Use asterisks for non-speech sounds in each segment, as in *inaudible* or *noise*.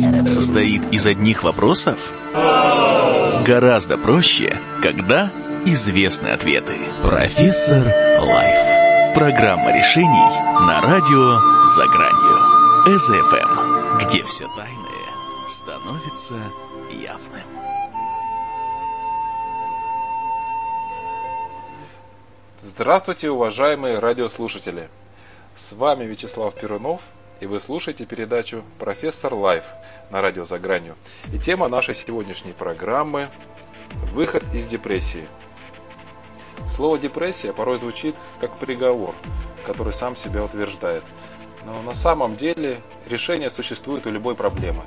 жизнь состоит из одних вопросов? Гораздо проще, когда известны ответы. Профессор Лайф. Программа решений на радио «За гранью». СФМ, где все тайное становится явным. Здравствуйте, уважаемые радиослушатели! С вами Вячеслав Перунов, и вы слушаете передачу «Профессор Лайф» на радио «За гранью». И тема нашей сегодняшней программы – «Выход из депрессии». Слово «депрессия» порой звучит как приговор, который сам себя утверждает. Но на самом деле решение существует у любой проблемы.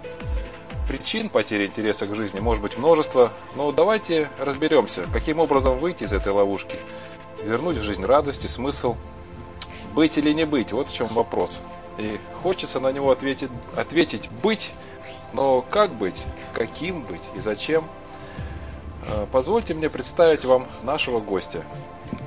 Причин потери интереса к жизни может быть множество, но давайте разберемся, каким образом выйти из этой ловушки, вернуть в жизнь радость и смысл – быть или не быть, вот в чем вопрос. И хочется на него ответить, ответить быть, но как быть, каким быть и зачем? Э, позвольте мне представить вам нашего гостя.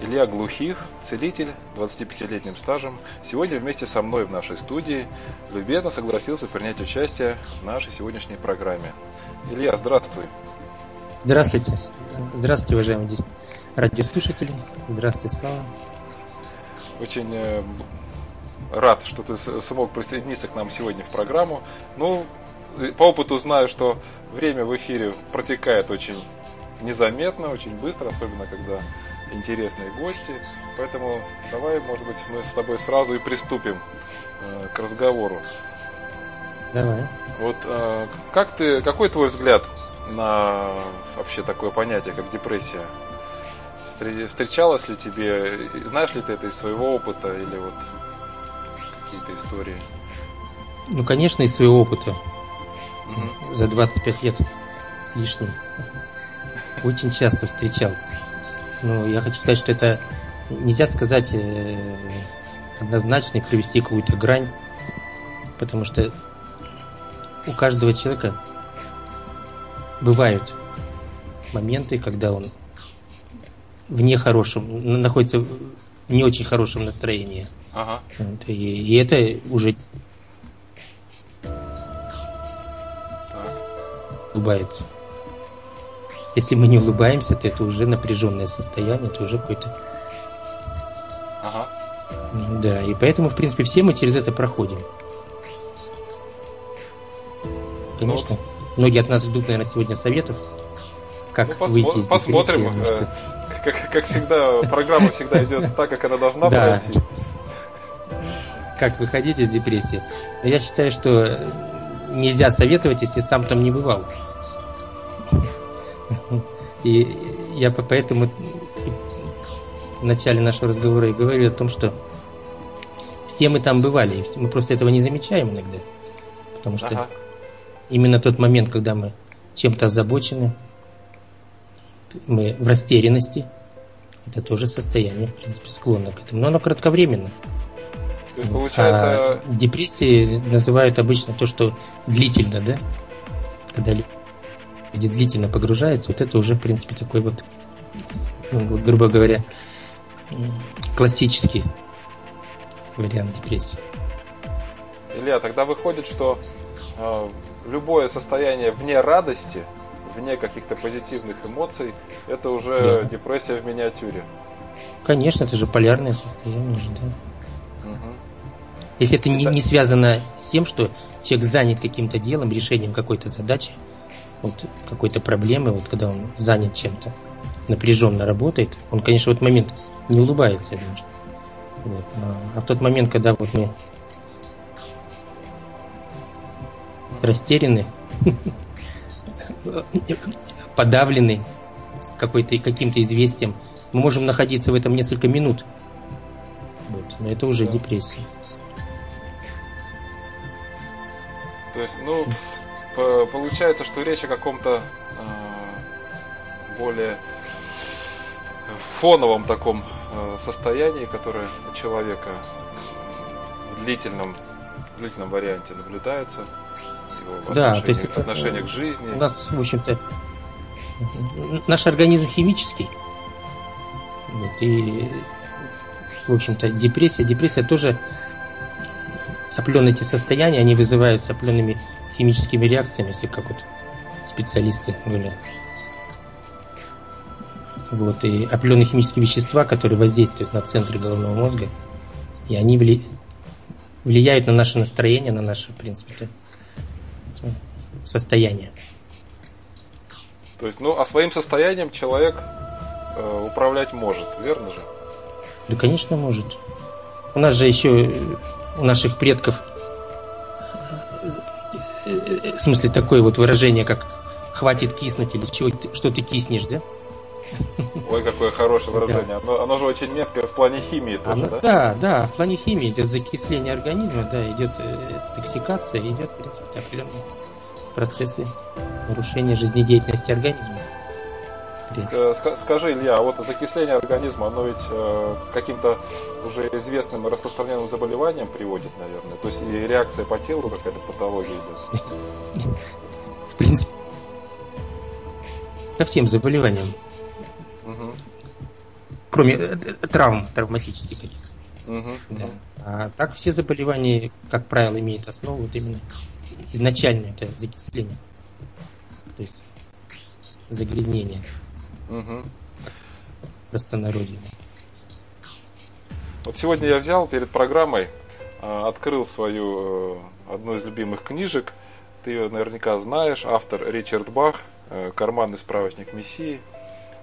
Илья Глухих, целитель, 25-летним стажем, сегодня вместе со мной в нашей студии любезно согласился принять участие в нашей сегодняшней программе. Илья, здравствуй. Здравствуйте. Здравствуйте, уважаемые радиослушатели. Здравствуйте, Слава. Очень э, рад, что ты смог присоединиться к нам сегодня в программу. Ну, по опыту знаю, что время в эфире протекает очень незаметно, очень быстро, особенно когда интересные гости. Поэтому давай, может быть, мы с тобой сразу и приступим э, к разговору. Давай. Вот э, как ты, какой твой взгляд на вообще такое понятие, как депрессия? Встречалось ли тебе, знаешь ли ты это из своего опыта или вот какие-то истории? Ну, конечно, из своего опыта. Угу. За 25 лет с лишним. Очень часто встречал. Ну, я хочу сказать, что это нельзя сказать э, однозначно и привести какую-то грань, потому что у каждого человека бывают моменты, когда он в нехорошем, находится в не очень хорошем настроении. Ага. И, и это уже так. улыбается. Если мы не улыбаемся, то это уже напряженное состояние, это уже какое-то... Ага. Да, и поэтому, в принципе, все мы через это проходим. Конечно. Вот. Многие от нас ждут, наверное, сегодня советов, как ну, выйти из. Посмотрим. Э, как, как всегда, программа всегда идет так, как она должна пройти. Как выходить из депрессии? Я считаю, что нельзя советовать, если сам там не бывал. И я поэтому в начале нашего разговора и говорю о том, что все мы там бывали, мы просто этого не замечаем иногда. Потому что ага. именно тот момент, когда мы чем-то озабочены, мы в растерянности, это тоже состояние, в принципе, склонно к этому. Но оно кратковременно. То есть, получается... А депрессии называют обычно то, что длительно, да? Когда люди длительно погружаются, вот это уже, в принципе, такой вот, ну, грубо говоря, классический вариант депрессии. Илья, тогда выходит, что э, любое состояние вне радости – вне каких-то позитивных эмоций, это уже да. депрессия в миниатюре. Конечно, это же полярное состояние же, да. Если это, это... Не, не связано с тем, что человек занят каким-то делом, решением какой-то задачи, вот какой-то проблемы, вот когда он занят чем-то, напряженно работает, он, конечно, в этот момент не улыбается, я думаю. Вот. А в тот момент, когда вот мы растеряны, *laughs* подавлены какой-то, каким-то известием, мы можем находиться в этом несколько минут. Вот. Но это уже да. депрессия. То есть, ну, получается, что речь о каком-то э, более фоновом таком э, состоянии, которое у человека в длительном, в длительном варианте наблюдается его да, то есть это отношение к жизни. У нас, в общем-то, наш организм химический. Вот, и, в общем-то, депрессия. Депрессия тоже определенные эти состояния, они вызываются определенными химическими реакциями, если как вот специалисты говорят. Вот, и определенные химические вещества, которые воздействуют на центры головного мозга, и они вли... влияют на наше настроение, на наше, в принципе, состояние. То есть, ну, а своим состоянием человек э, управлять может, верно же? Да, конечно, может. У нас же еще, у наших предков, в смысле, такое вот выражение, как «хватит киснуть» или «чего, что ты киснешь», да? Ой, какое хорошее выражение. Да. Оно, оно же очень меткое в плане химии тоже, оно, да? Да, да, в плане химии идет закисление организма, да, идет э, токсикация, идет, в принципе, определенные процессы нарушения жизнедеятельности организма. Скажи, Илья, а вот закисление организма, оно ведь э, каким-то уже известным и распространенным заболеванием приводит, наверное. То есть и реакция по телу какая-то патология идет. В принципе, ко всем заболеваниям. Кроме э, э, травм травматических каких-то. Да. А так все заболевания, как правило, имеют основу вот именно изначальное это закисление. То есть загрязнение. Угу. Простонародье. Вот сегодня я взял перед программой, а, открыл свою э, одну из любимых книжек. Ты ее наверняка знаешь. Автор Ричард Бах, э, «Карманный справочник Мессии».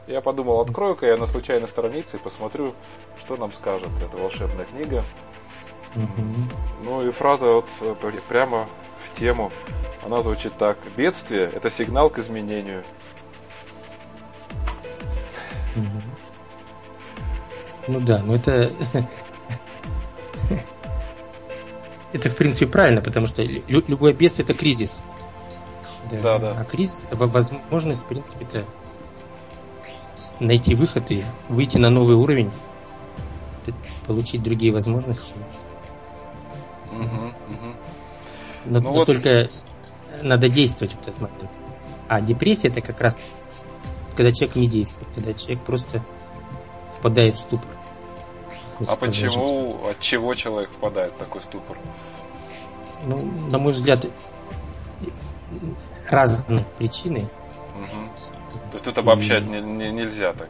Я подумал, открою-ка я на случайной странице и посмотрю, что нам скажет эта волшебная книга. Угу. Ну и фраза вот э, прямо в тему. Она звучит так. Бедствие – это сигнал к изменению. Ну да, но это... Это, в принципе, правильно, потому что любой бедствие – это кризис. Да, да, да. А кризис – это возможность, в принципе, это найти выход и выйти на новый уровень, получить другие возможности. Угу, угу. Но, ну но вот... только надо действовать в этот момент. А депрессия это как раз когда человек не действует, когда человек просто впадает в ступор. А почему, от чего человек впадает в такой ступор? Ну, на мой взгляд, разные причины. Угу. То есть тут обобщать И... не, не, нельзя так?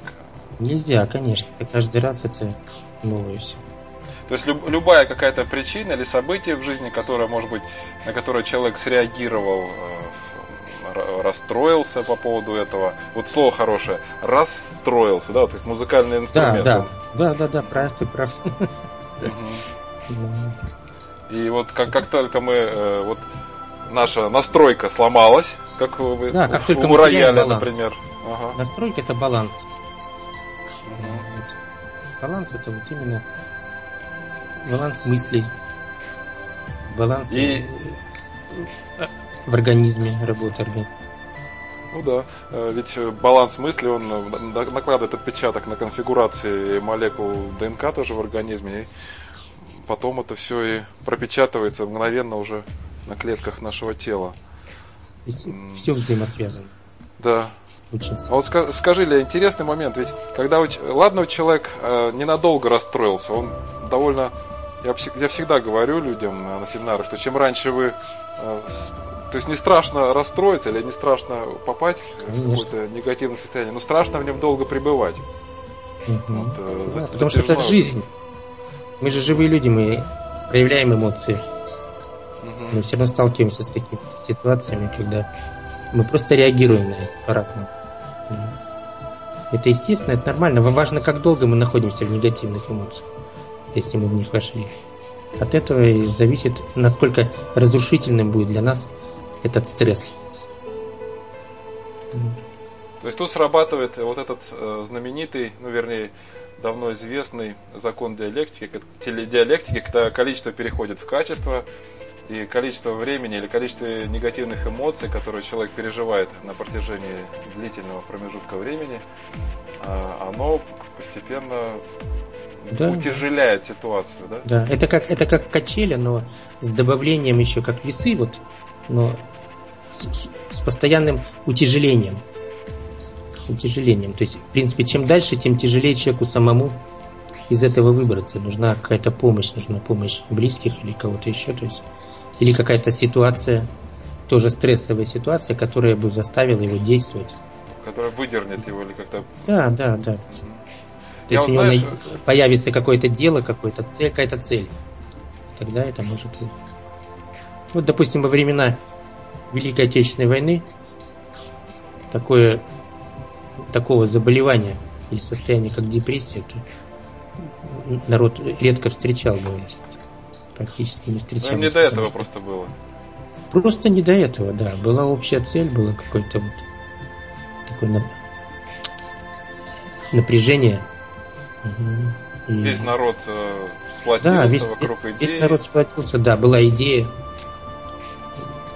Нельзя, конечно. Каждый раз это новое все. То есть люб, любая какая-то причина или событие в жизни, которое, может быть, на которое человек среагировал, э, расстроился по поводу этого. Вот слово хорошее. Расстроился, да, вот как музыкальный инструмент. Да, да, да, да, да, прав, ты прав. И вот как, как только мы, э, вот наша настройка сломалась, как вы да, как только у рояля, например. Ага. Настройка это баланс. Угу. Вот. Баланс это вот именно баланс мыслей, баланс и... Э, в организме, работы организма. Ну да, э, ведь баланс мысли, он накладывает отпечаток на конфигурации молекул ДНК тоже в организме, и потом это все и пропечатывается мгновенно уже на клетках нашего тела. Все взаимосвязано. Да. Очень а вот скажи, Ля, интересный момент, ведь когда у, ладно, человек э, ненадолго расстроился, он довольно я, я всегда говорю людям на семинарах, что чем раньше вы э, то есть не страшно расстроиться или не страшно попасть Конечно. в какое-то негативное состояние, но страшно в нем долго пребывать. Угу. Вот, э, да, потому что это жизнь. Мы же живые люди, мы проявляем эмоции. Угу. Мы все равно сталкиваемся с такими ситуациями, когда мы просто реагируем на это по-разному. Это естественно, это нормально. Важно, как долго мы находимся в негативных эмоциях если мы в них вошли. От этого и зависит, насколько разрушительным будет для нас этот стресс. То есть тут срабатывает вот этот э, знаменитый, ну вернее, давно известный закон диалектики, теледиалектики, когда количество переходит в качество, и количество времени или количество негативных эмоций, которые человек переживает на протяжении длительного промежутка времени, э, оно постепенно да. утяжеляет ситуацию, да? Да, это как, это как качели, но с добавлением еще как весы, вот, но с, с постоянным утяжелением. Утяжелением. То есть, в принципе, чем дальше, тем тяжелее человеку самому из этого выбраться. Нужна какая-то помощь, нужна помощь близких или кого-то еще. То есть, или какая-то ситуация. тоже стрессовая ситуация, которая бы заставила его действовать. Которая выдернет его или как-то... Да, да, да. То есть у него появится какое-то дело, какая-то цель, какая-то цель. Тогда это может быть. Вот, допустим, во времена Великой Отечественной войны такое, такого заболевания или состояния, как депрессия, народ редко встречал, говорить. Практически не встречал. Ну, не до этого просто было. Просто не до этого, да. Была общая цель, было какое-то вот такое напряжение и... Весь народ э, сплотился да, весь, вокруг идеи. Весь народ сплотился, да, была идея.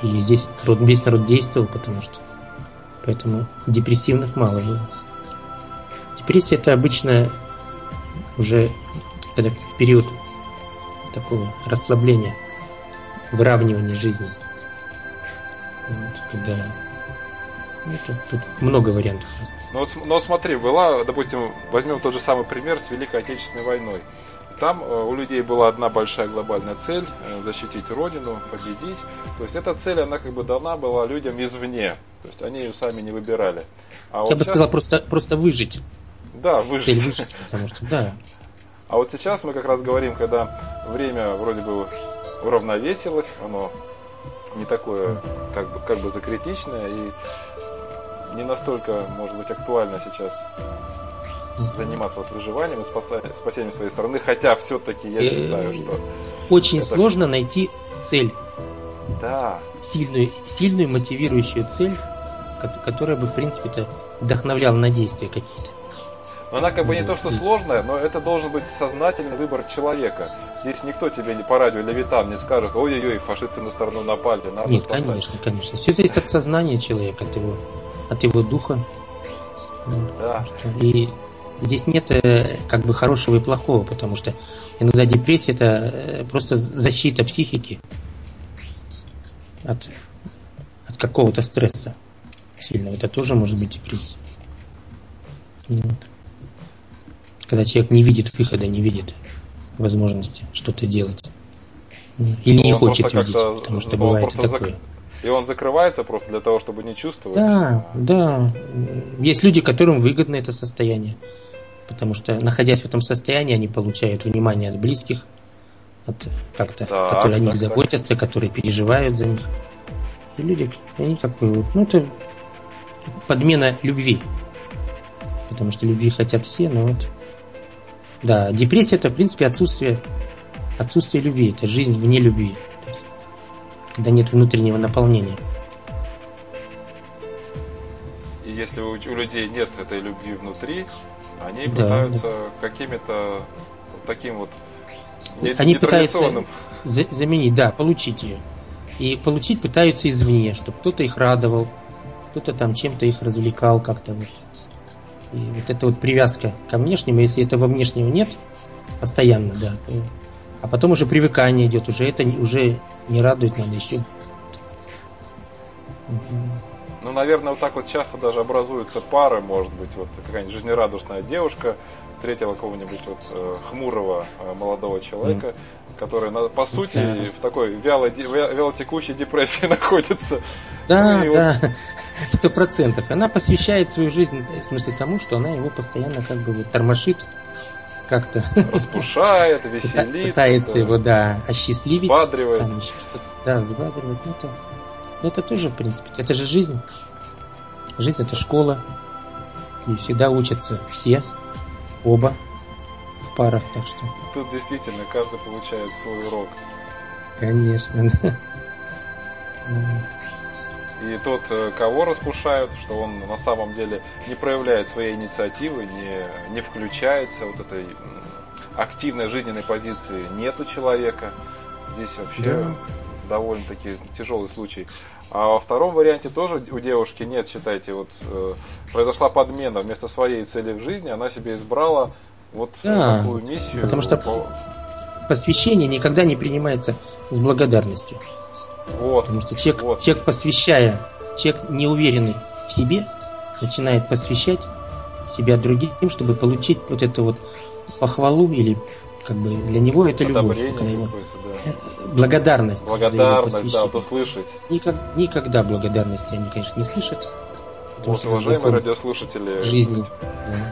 И здесь народ, весь народ действовал, потому что поэтому депрессивных мало было. Депрессия это обычно уже когда в период такого расслабления, выравнивания жизни. Вот, когда ну, тут, много вариантов. Но, вот, но смотри, была, допустим, возьмем тот же самый пример с Великой Отечественной войной. Там э, у людей была одна большая глобальная цель э, – защитить Родину, победить. То есть эта цель, она как бы дана была людям извне. То есть они ее сами не выбирали. А Я вот бы сейчас... сказал, просто, просто выжить. Да, выжить. Цель выжить, потому что, да. А вот сейчас мы как раз говорим, когда время вроде бы уравновесилось, оно не такое как бы, как бы закритичное, и не настолько, может быть, актуально сейчас заниматься вот выживанием и спасением своей страны, хотя все-таки я э, считаю, что... Очень сложно найти цель. Да. Сильную, сильную мотивирующую цель, которая бы, в принципе-то, вдохновляла на действия какие-то. Но она как бы не то, что сложная, но это должен быть сознательный выбор человека. Здесь никто тебе не по радио левитан не скажет, ой-ой-ой, фашисты на сторону напали, надо Нет, спасать. конечно, конечно. Все зависит от сознания человека, от его от его духа. Да. И здесь нет э, как бы хорошего и плохого, потому что иногда депрессия это э, просто защита психики от, от какого-то стресса сильного. Это тоже может быть депрессия. Вот. Когда человек не видит выхода, не видит возможности что-то делать. Или ну, не хочет видеть, потому что бывает и такое. Зак и он закрывается просто для того, чтобы не чувствовать. Да, да. Есть люди, которым выгодно это состояние. Потому что, находясь в этом состоянии, они получают внимание от близких, от как-то, да, которые о них заботятся, так. которые переживают за них. И люди, они как бы, ну это подмена любви. Потому что любви хотят все, но вот. Да, депрессия это, в принципе, отсутствие, отсутствие любви. Это жизнь вне любви когда нет внутреннего наполнения. Если у, у людей нет этой любви внутри, они да. пытаются какими-то вот таким вот они пытаются за заменить, да, получить ее. И получить пытаются извне, чтобы кто-то их радовал, кто-то там чем-то их развлекал как-то вот. И вот эта вот привязка ко внешнему, если этого внешнего нет, постоянно, да, то а потом уже привыкание идет, уже это уже не радует, надо еще. Ну, наверное, вот так вот часто даже образуются пары, может быть, вот какая-нибудь жизнерадостная девушка встретила кого-нибудь вот э, хмурого э, молодого человека, mm. который, на, по сути, да. в такой вяло, вялотекущей депрессии *laughs* находится. Да, ну, да, сто процентов. Она посвящает свою жизнь, в смысле, тому, что она его постоянно как бы вот тормошит, как-то распушает, веселит, пытается его, да, осчастливить, взбадривает. там еще что-то, да, взбадривает. Ну, это, ну, это тоже, в принципе, это же жизнь. Жизнь это школа. И всегда учатся все, оба в парах, так что. Тут действительно каждый получает свой урок. Конечно, *laughs* да. И тот, э, кого распушают, что он на самом деле не проявляет своей инициативы, не, не включается, вот этой активной жизненной позиции нет у человека. Здесь вообще да. Довольно-таки тяжелый случай. А во втором варианте тоже у девушки нет, считайте, вот э, произошла подмена. Вместо своей цели в жизни она себе избрала вот да, такую миссию. Потому что по... посвящение никогда не принимается с благодарностью. Вот. Потому что человек, вот. человек посвящая, человек неуверенный в себе, начинает посвящать себя другим, чтобы получить вот эту вот похвалу или как бы для него это любовь. Его... Да. Благодарность. Благодарность, да, вот услышать. Никак, никогда благодарности они, конечно, не слышат. Вот, уважаемые радиослушатели, жизни.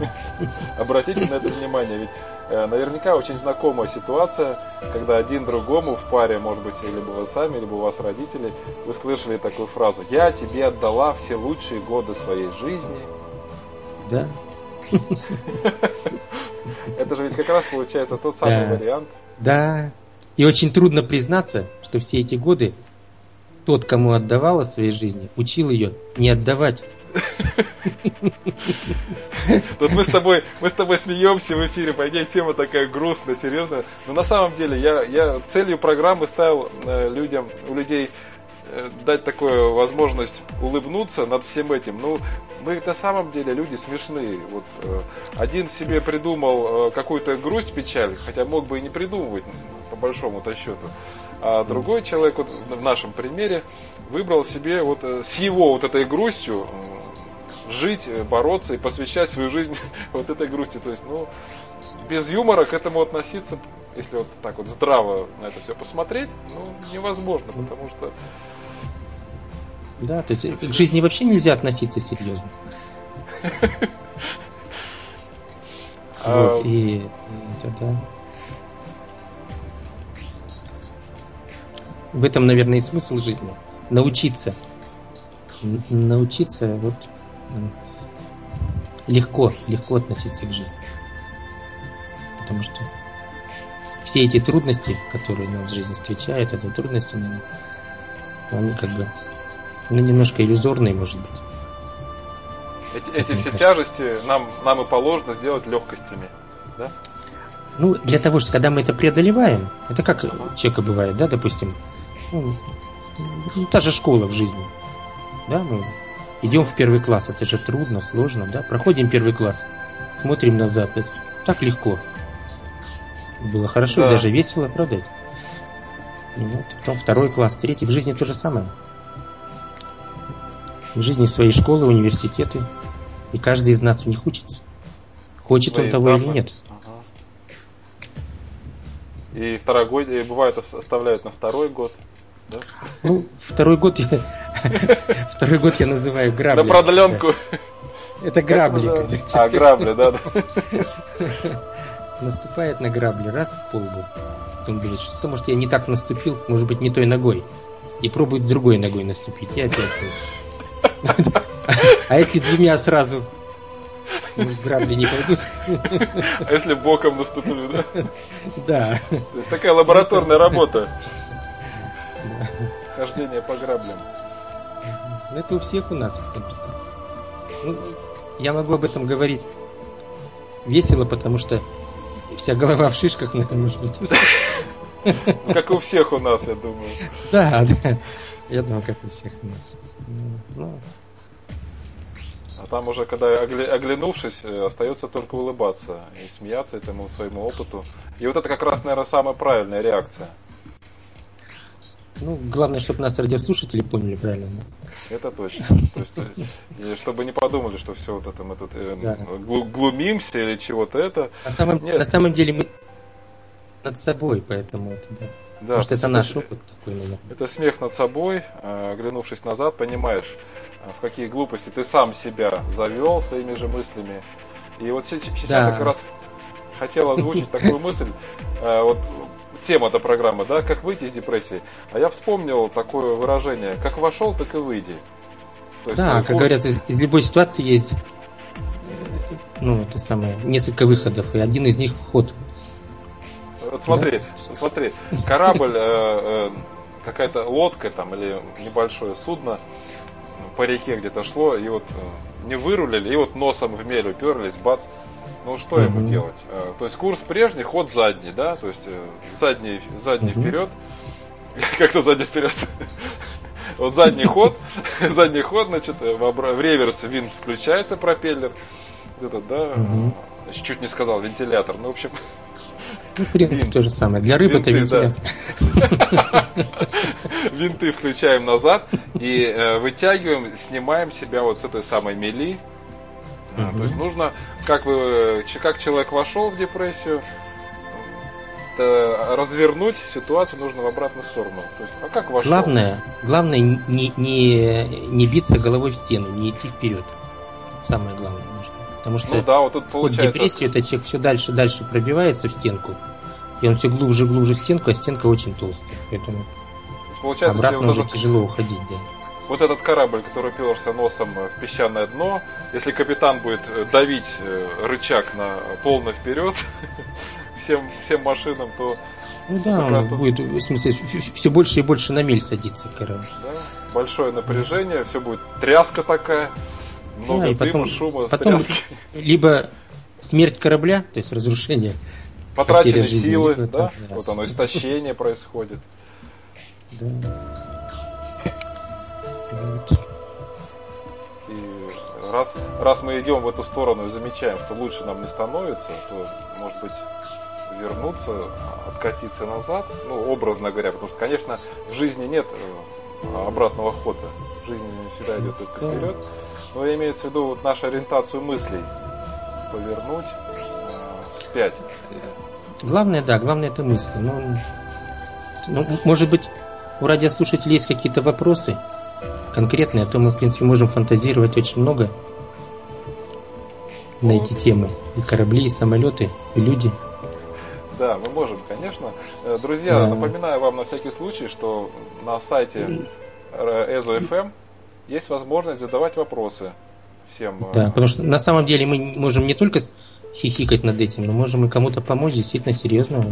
*laughs* Обратите на это внимание, ведь э, наверняка очень знакомая ситуация, когда один другому в паре, может быть, либо вы сами, либо у вас родители, вы слышали такую фразу «Я тебе отдала все лучшие годы своей жизни». Да. *laughs* Это же ведь как раз получается тот самый вариант. Да. И очень трудно признаться, что все эти годы тот, кому отдавала своей жизни, учил ее не отдавать. Тут мы с тобой, мы с тобой смеемся в эфире, по идее тема такая грустная, серьезная. Но на самом деле я, я целью программы ставил э, людям, у людей дать такую возможность улыбнуться над всем этим. Ну, мы на самом деле люди смешные. Вот э, один себе придумал какую-то грусть, печаль, хотя мог бы и не придумывать, по большому-то счету. А другой человек, вот в нашем примере, выбрал себе вот с его вот этой грустью жить, э, бороться и посвящать свою жизнь *laughs* вот этой грусти. То есть, ну, без юмора к этому относиться, если вот так вот здраво на это все посмотреть, ну, невозможно, потому что... Да, то есть к жизни вообще нельзя относиться серьезно. *laughs* А, вот, и тогда... В этом, наверное, и смысл жизни. Научиться. Научиться вот легко, легко относиться к жизни. Потому что все эти трудности, которые нас в жизни встречают, это трудности, они как бы ну, немножко иллюзорные, может быть. Эти, эти все кажется. тяжести нам, нам и положено сделать легкостями, да? Ну, для того, что когда мы это преодолеваем, это как ага. человека бывает, да, допустим, ну, та же школа в жизни, да, мы Идем в первый класс, это же трудно, сложно, да? Проходим первый класс, смотрим назад, это так легко. Было хорошо да. и даже весело, правда? И вот, потом второй класс, третий. В жизни то же самое. В жизни своей школы, университеты. И каждый из нас в них учится. Хочет свои он того этапы. или нет. Ага. И второй год, и бывает оставляют на второй год. Да? Ну, второй год я *laughs* Второй год я называю грабли. На продленку. Это грабли. А, грабли, да. Наступает на грабли раз в полгода. Потом думает, что может я не так наступил, может быть не той ногой. И пробует другой ногой наступить. Я опять А если двумя сразу может, грабли не пойдут. А если боком наступили, да? Да. То есть такая лабораторная работа. Хождение по граблям. Ну, это у всех у нас, потому что... Ну, я могу об этом говорить весело, потому что вся голова в шишках, наверное, может быть. Ну, как у всех у нас, я думаю. Да, да. Я думаю, как у всех у нас. Ну, а там уже, когда оглянувшись, э, остается только улыбаться и смеяться этому своему опыту. И вот это как раз, наверное, самая правильная реакция. Ну, главное, чтобы нас радиослушатели поняли правильно. Это точно. То есть, э, чтобы не подумали, что все вот это мы тут э, да. глумимся или чего-то это. На самом, Нет. на самом деле мы над собой, поэтому это да. Да, Может, это наш опыт такой, наверное. Это смех над собой, э, оглянувшись назад, понимаешь, в какие глупости ты сам себя завел своими же мыслями. И вот сейчас, да. я как раз хотел озвучить такую мысль. Вот тема-то программы, да, как выйти из депрессии. А я вспомнил такое выражение, как вошел, так и выйди. То есть, да, э, как говорят, из, из любой ситуации есть ну, это самое, несколько выходов, и один из них вход. Вот смотри, да? смотри, корабль, э, э, какая-то лодка там или небольшое судно по реке где-то шло, и вот э, не вырулили, и вот носом в мель уперлись, бац, ну что ему делать? Э, то есть курс прежний, ход задний, да? То есть э, задний, задний mm-hmm. вперед. *laughs* Как-то задний вперед. вот задний ход, *laughs* задний ход, значит, э, в, реверс винт включается, пропеллер. Это, да, чуть не сказал, вентилятор. Ну, в общем, *laughs* ну, в принципе, то же самое. Для рыбы это вентилятор. *laughs* Винты включаем назад и э, вытягиваем, снимаем себя вот с этой самой мели, Uh-huh. То есть нужно, как, вы, как человек вошел в депрессию, развернуть ситуацию нужно в обратную сторону. То есть, а как вошел? Главное, главное не, не, не биться головой в стену, не идти вперед. Самое главное. Потому что ну, да, вот тут получается... депрессию это человек все дальше дальше пробивается в стенку. И он все глубже глубже в стенку, а стенка очень толстая. Поэтому получается, обратно уже этот... тяжело уходить, да. Вот этот корабль, который уперся носом в песчаное дно, если капитан будет давить э, рычаг на полно вперед, *laughs* всем, всем машинам, то... Ну да, он тут... будет, в смысле, все больше и больше на мель садиться корабль. Да, большое напряжение, все будет тряска такая, много да, и дыма, потом, шума, потом тряски. либо смерть корабля, то есть разрушение Потраченные силы, жизни, да? да? Вот оно, истощение происходит. Да. И раз, раз мы идем в эту сторону и замечаем, что лучше нам не становится, то, может быть, вернуться, откатиться назад, ну, образно говоря, потому что, конечно, в жизни нет э, обратного хода. Жизнь всегда идет только вперед. Но имеется в виду вот нашу ориентацию мыслей повернуть э, вспять. Главное, да, главное это мысли. Но, ну, может быть, у радиослушателей есть какие-то вопросы конкретные, а то мы, в принципе, можем фантазировать очень много на эти темы. И корабли, и самолеты, и люди. Да, мы можем, конечно. Э, друзья, да. напоминаю вам на всякий случай, что на сайте EZO.FM есть возможность задавать вопросы всем. Э, да, потому что на самом деле мы можем не только хихикать над этим, но можем и кому-то помочь действительно серьезно.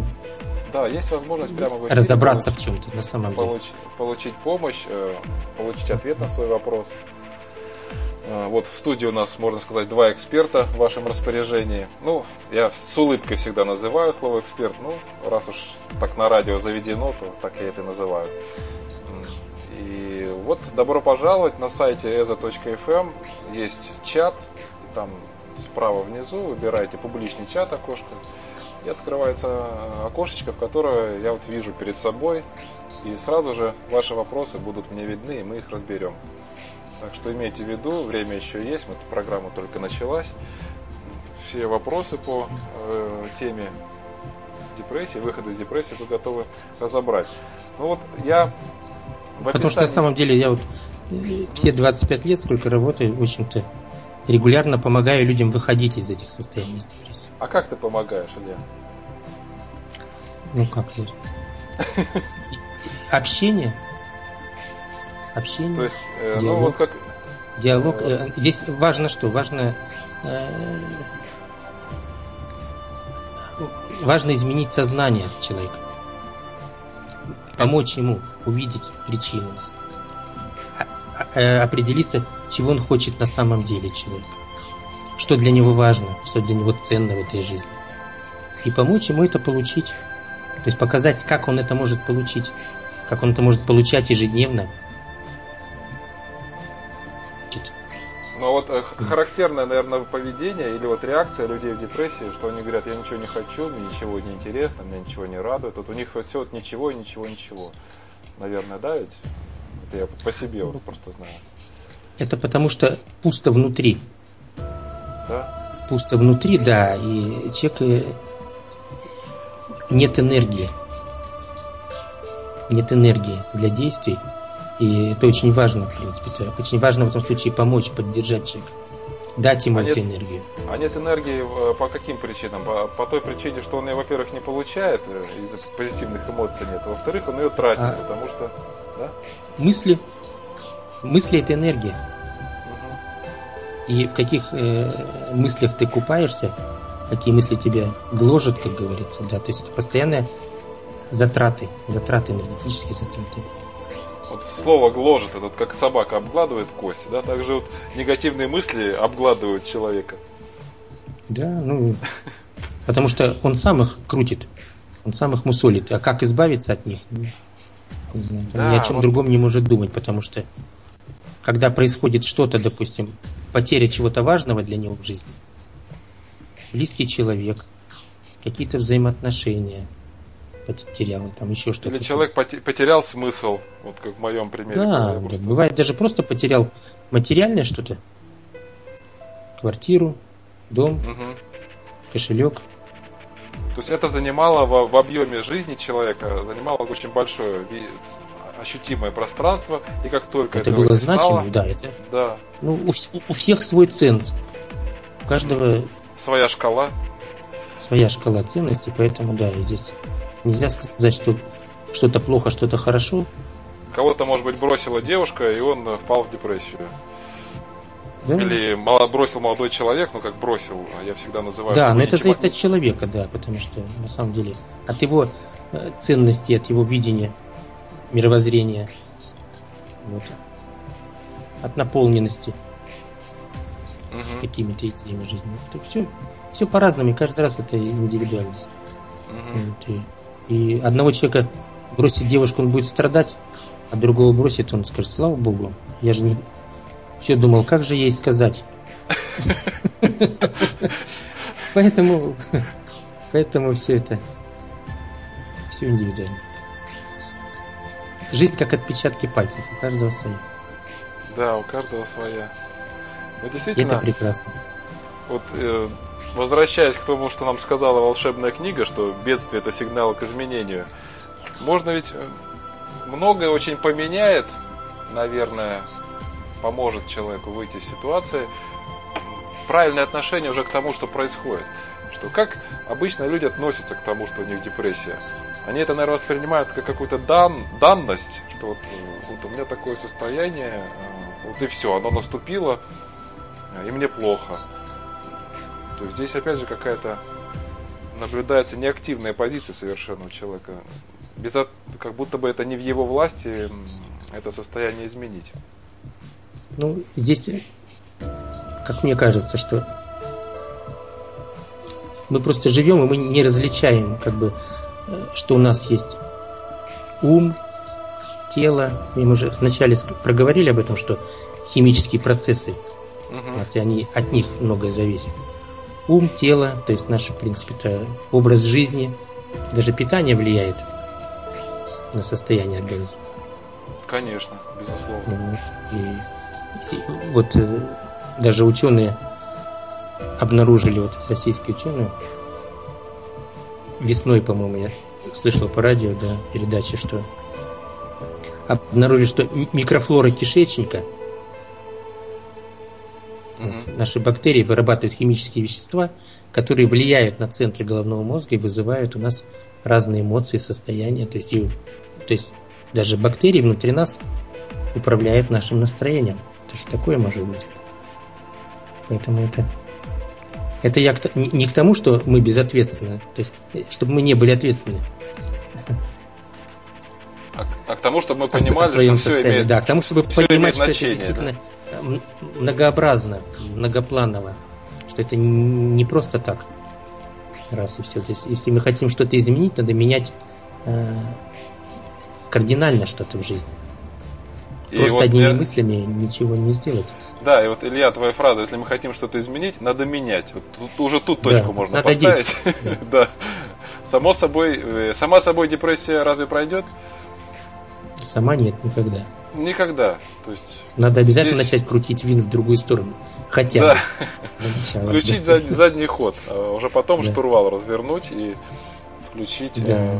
Да, есть возможность прямо в разобраться в чем-то на самом получ, деле. Получить помощь, э, получить ответ на свой вопрос. Э, вот в студии у нас, можно сказать, два эксперта в вашем распоряжении. Ну, я с улыбкой всегда называю слово эксперт. Ну, раз уж так на радио заведено, то так я это называю. Вот добро пожаловать на сайте eza.fm. Есть чат, там справа внизу выбираете публичный чат окошко, и открывается э, окошечко, в которое я вот вижу перед собой, и сразу же ваши вопросы будут мне видны, и мы их разберем. Так что имейте в виду, время еще есть, мы программа только началась. Все вопросы по э, теме депрессии, выхода из депрессии вы готовы разобрать. Ну вот я... Потому что на самом деле я вот э, все 25 лет, сколько работаю, в общем-то, регулярно помогаю людям выходить из этих состояний из депрессии. А как ты помогаешь, Илья? Ну как я? Общение. Общение. То есть, э, ну, диалог. ну вот как... Диалог. Э, здесь важно что? Важно э, важно изменить сознание человека. Помочь ему увидеть причину. Э, определиться, чего он хочет на самом деле человек. Что для него важно, что для него ценно в этой жизни. И помочь ему это получить. То есть показать, как он это может получить. Как он это может получать ежедневно. Но вот э, характерное, наверное, поведение или вот реакция людей в депрессии, что они говорят, я ничего не хочу, мне ничего не интересно, мне ничего не радует. Вот у них все вот ничего, ничего, ничего. Наверное, да, ведь? Это я по себе вот просто знаю. Это потому что пусто внутри. Да? Пусто внутри, да, и человек э, нет энергии. Нет энергии для действий. И это очень важно, в принципе. Очень важно в этом случае помочь, поддержать человека. Дать ему а эту нет, энергию. А нет энергии э, по каким причинам? По, по той причине, что он ее, во-первых, не получает, э, из-за позитивных эмоций нет. Во-вторых, он ее тратит, а, потому что да? Мысли. Мысли это энергия. И в каких э, мыслях ты купаешься, какие мысли тебя гложат, как говорится, да, то есть это постоянные затраты, затраты, энергетические затраты. Вот слово гложет, это как собака обгладывает кость, да, также вот негативные мысли обгладывают человека. Да, ну, потому что он сам их крутит, он сам их мусолит, а как избавиться от них, не знаю, да, ни о чем вот... другом не может думать, потому что когда происходит что-то, допустим, потеря чего-то важного для него в жизни, близкий человек, какие-то взаимоотношения потерял, там еще что-то. Или человек потерял смысл, вот как в моем примере. Да, просто... бывает даже просто потерял материальное что-то, квартиру, дом, угу. кошелек, То есть это занимало в, в объеме жизни человека, занимало очень большое ощутимое пространство, и как только это было значимо, да, это. Да. Ну, у, у всех свой ценз. У каждого своя шкала. Своя шкала ценностей, поэтому да, здесь нельзя сказать, что что-то плохо, что-то хорошо. Кого-то, может быть, бросила девушка, и он впал в депрессию. Да? Или бросил молодой человек, ну как бросил, а я всегда называю. Да, но это зависит от человека, да, потому что на самом деле от его э, ценности, от его видения, мировоззрения, вот, от наполненности угу. какими-то идеями жизни. Это все, все по-разному, и каждый раз это индивидуально. Угу. Вот, и, и одного человека бросит девушку, он будет страдать, а другого бросит, он скажет, слава богу, я же не, все думал, как же ей сказать. Поэтому, поэтому все это, все индивидуально. Жизнь как отпечатки пальцев, у каждого своя. Да, у каждого своя. Ну, действительно, это прекрасно. Вот э, возвращаясь к тому, что нам сказала волшебная книга, что бедствие это сигнал к изменению, можно ведь э, многое очень поменяет, наверное, поможет человеку выйти из ситуации, правильное отношение уже к тому, что происходит. Что как обычно люди относятся к тому, что у них депрессия? Они это, наверное, воспринимают как какую-то дан, данность, что вот, вот у меня такое состояние, э, вот и все, оно наступило, и мне плохо. То есть здесь опять же какая-то наблюдается неактивная позиция совершенно у человека. Без, как будто бы это не в его власти это состояние изменить. Ну, здесь, как мне кажется, что мы просто живем, и мы не различаем, как бы, э, что у нас есть ум, тело. Мы уже вначале проговорили об этом, что химические процессы, угу. у нас и они, от них многое зависит. Ум, тело, то есть наш, в принципе, образ жизни, даже питание влияет на состояние организма. Конечно, безусловно. И вот э, даже ученые обнаружили, вот российские ученые, весной, по-моему, я слышал по радио, да, передачи, что обнаружили, что микрофлора кишечника, вот, наши бактерии вырабатывают химические вещества, которые влияют на центры головного мозга и вызывают у нас разные эмоции, состояния. То есть, и, то есть даже бактерии внутри нас управляют нашим настроением. Даже такое может быть. Поэтому это... Это я к, не к тому, что мы безответственны, то есть, чтобы мы не были ответственны. А, а к тому, чтобы мы понимали, о своем что состоянии. Имеет, да, к тому, чтобы понимать, что это действительно да? Многообразно, многопланово, что это не просто так. Раз и все. То есть, если мы хотим что-то изменить, надо менять э, кардинально что-то в жизни. Просто вот одними я... мыслями ничего не сделать. Да, и вот, Илья, твоя фраза, если мы хотим что-то изменить, надо менять. Вот тут, уже тут точку *laughs* да, можно поставить. да. Само собой, э, сама собой депрессия разве пройдет? Сама нет, никогда. Никогда. То есть Надо обязательно здесь... начать крутить вин в другую сторону. Хотя да. бы. Включить да. задний ход. А уже потом да. штурвал развернуть и включить да. э,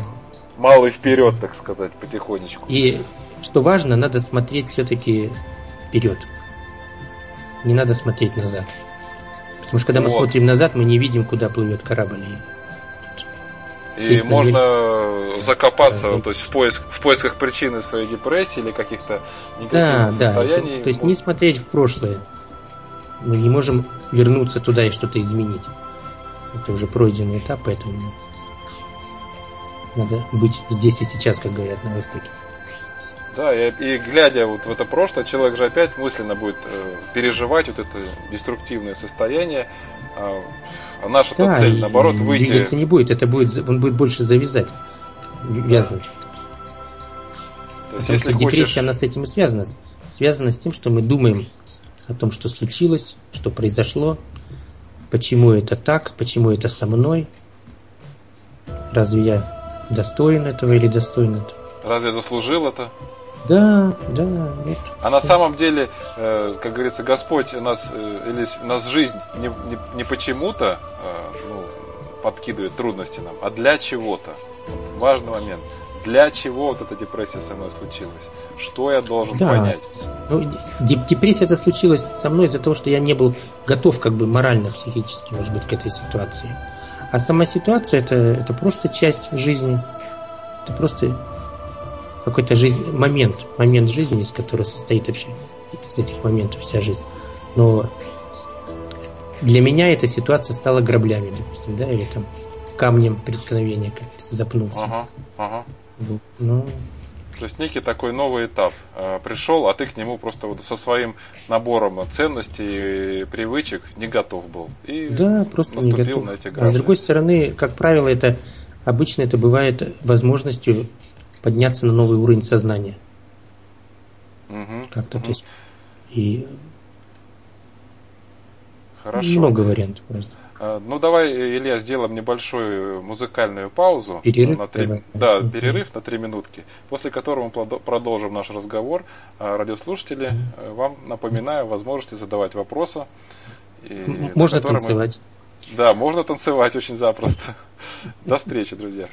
малый вперед, так сказать, потихонечку. И что важно, надо смотреть все-таки вперед. Не надо смотреть назад. Потому что когда вот. мы смотрим назад, мы не видим, куда плывет корабль. И можно закопаться, да, то есть в, поиск, в поисках причины своей депрессии или каких-то да, да, состояний. То есть не смотреть в прошлое. Мы не можем вернуться туда и что-то изменить. Это уже пройденный этап, поэтому надо быть здесь и сейчас, как говорят на Востоке. Да, и, и глядя вот в это прошлое, человек же опять мысленно будет э, переживать вот это деструктивное состояние. А, а наша да, цель, наоборот, выйти... Двигаться не будет, это будет, он будет больше завязать, вязнуть. Да. Потому что хочешь... депрессия, она с этим и связана. Связана с тем, что мы думаем о том, что случилось, что произошло, почему это так, почему это со мной, разве я достоин этого или достоин этого. Разве заслужил это? Да, да. Вот, а на самом деле, э, как говорится, Господь нас, э, или нас жизнь не, не, не почему-то, э, ну, подкидывает трудности нам, а для чего-то. Важный момент. Для чего вот эта депрессия со мной случилась? Что я должен да. понять? Ну, депрессия это случилась со мной из-за того, что я не был готов как бы морально, психически, может быть, к этой ситуации. А сама ситуация это, это просто часть жизни. Это просто какой-то жизнь, момент, момент жизни, из которого состоит вообще из этих моментов вся жизнь. Но для меня эта ситуация стала граблями, допустим, да, или там камнем преткновения, как запнулся. Ага, ага. Вот, ну, то есть некий такой новый этап э, пришел, а ты к нему просто вот со своим набором ценностей и привычек не готов был. И да, просто не готов. На эти а с другой стороны, как правило, это обычно это бывает возможностью подняться на новый уровень сознания. Угу, Как-то, угу. то есть и Хорошо. много вариантов просто. А, ну давай, Илья, сделаем небольшую музыкальную паузу. Перерыв? На три, да, перерыв на три минутки, после которого мы продолжим наш разговор. А, радиослушатели, э, вам напоминаю возможности задавать вопросы. И можно танцевать. Мы... Да, можно танцевать очень запросто. До встречи, друзья.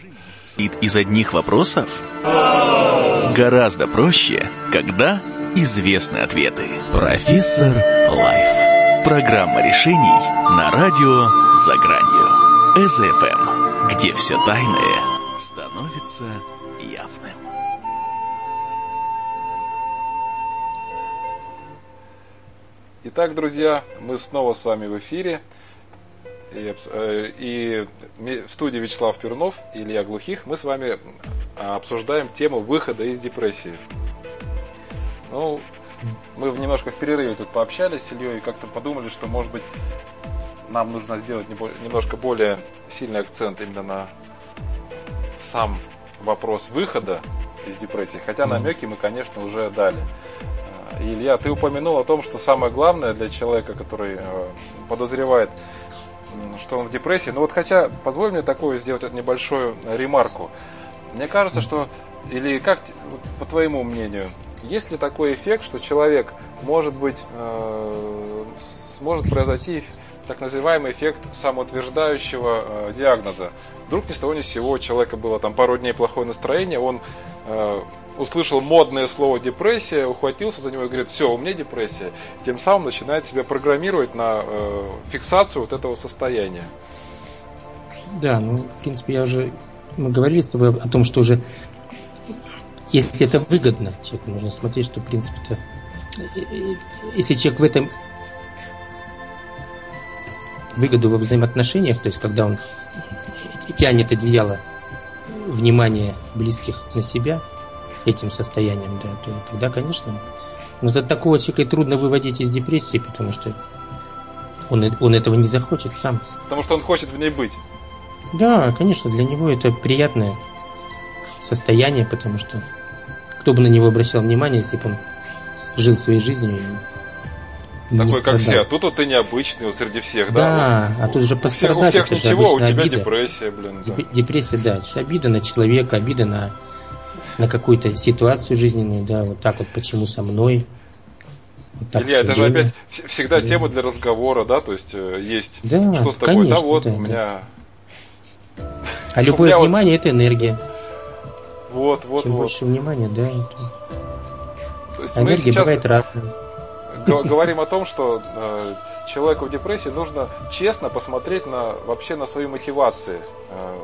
Из одних вопросов гораздо проще, когда известны ответы. Профессор Лайф. Программа решений на радио «За гранью». СФМ, где все тайное становится явным. Итак, друзья, мы снова с вами в эфире. И, э, и в студии Вячеслав Перунов и Илья Глухих мы с вами обсуждаем тему выхода из депрессии. Ну, мы немножко в перерыве тут пообщались с Ильей и как-то подумали, что, может быть, нам нужно сделать немножко более сильный акцент именно на сам вопрос выхода из депрессии. Хотя намеки мы, конечно, уже дали. А, Илья, ты упомянул о том, что самое главное для человека, который э, подозревает, что он в депрессии. Ну вот хотя, позволь мне такое сделать небольшую ремарку. Мне кажется, что, или как, по твоему мнению, есть ли такой эффект, что человек, может быть, э, сможет произойти так называемый эффект самоутверждающего э, диагноза? Вдруг ни с того ни с сего у человека было там пару дней плохое настроение, он э, услышал модное слово депрессия, ухватился за него и говорит, все, у меня депрессия. Тем самым начинает себя программировать на э, фиксацию вот этого состояния. Да, ну, в принципе, я уже мы говорили с тобой о том, что уже если это выгодно человеку, нужно смотреть, что в принципе-то если человек в этом выгоду во взаимоотношениях, то есть когда он тянет одеяло внимания близких на себя этим состоянием, да, то тогда, конечно, но от такого человека трудно выводить из депрессии, потому что он, он этого не захочет сам. Потому что он хочет в ней быть. Да, конечно, для него это приятное состояние, потому что кто бы на него обращал внимание, если бы он жил своей жизнью и Такой, как все. А тут вот ты необычный вот среди всех, да? Да, вот. а тут же пострадать. У всех, у всех ничего, у тебя обида. депрессия, блин. Да. Депрессия, да, обида на человека, обида на, на какую-то ситуацию жизненную, да, вот так вот, почему со мной. Вот так Илья, это же опять всегда да. тема для разговора, да, то есть э, есть, да, что с тобой, конечно, да, вот да, у меня... А *laughs* любое внимание вот... это энергия. Вот, вот, Чем вот. больше внимания, да. То есть энергия бывает разная. *laughs* Говорим о том, что э, человеку в депрессии нужно честно посмотреть на вообще на свои мотивации. Э,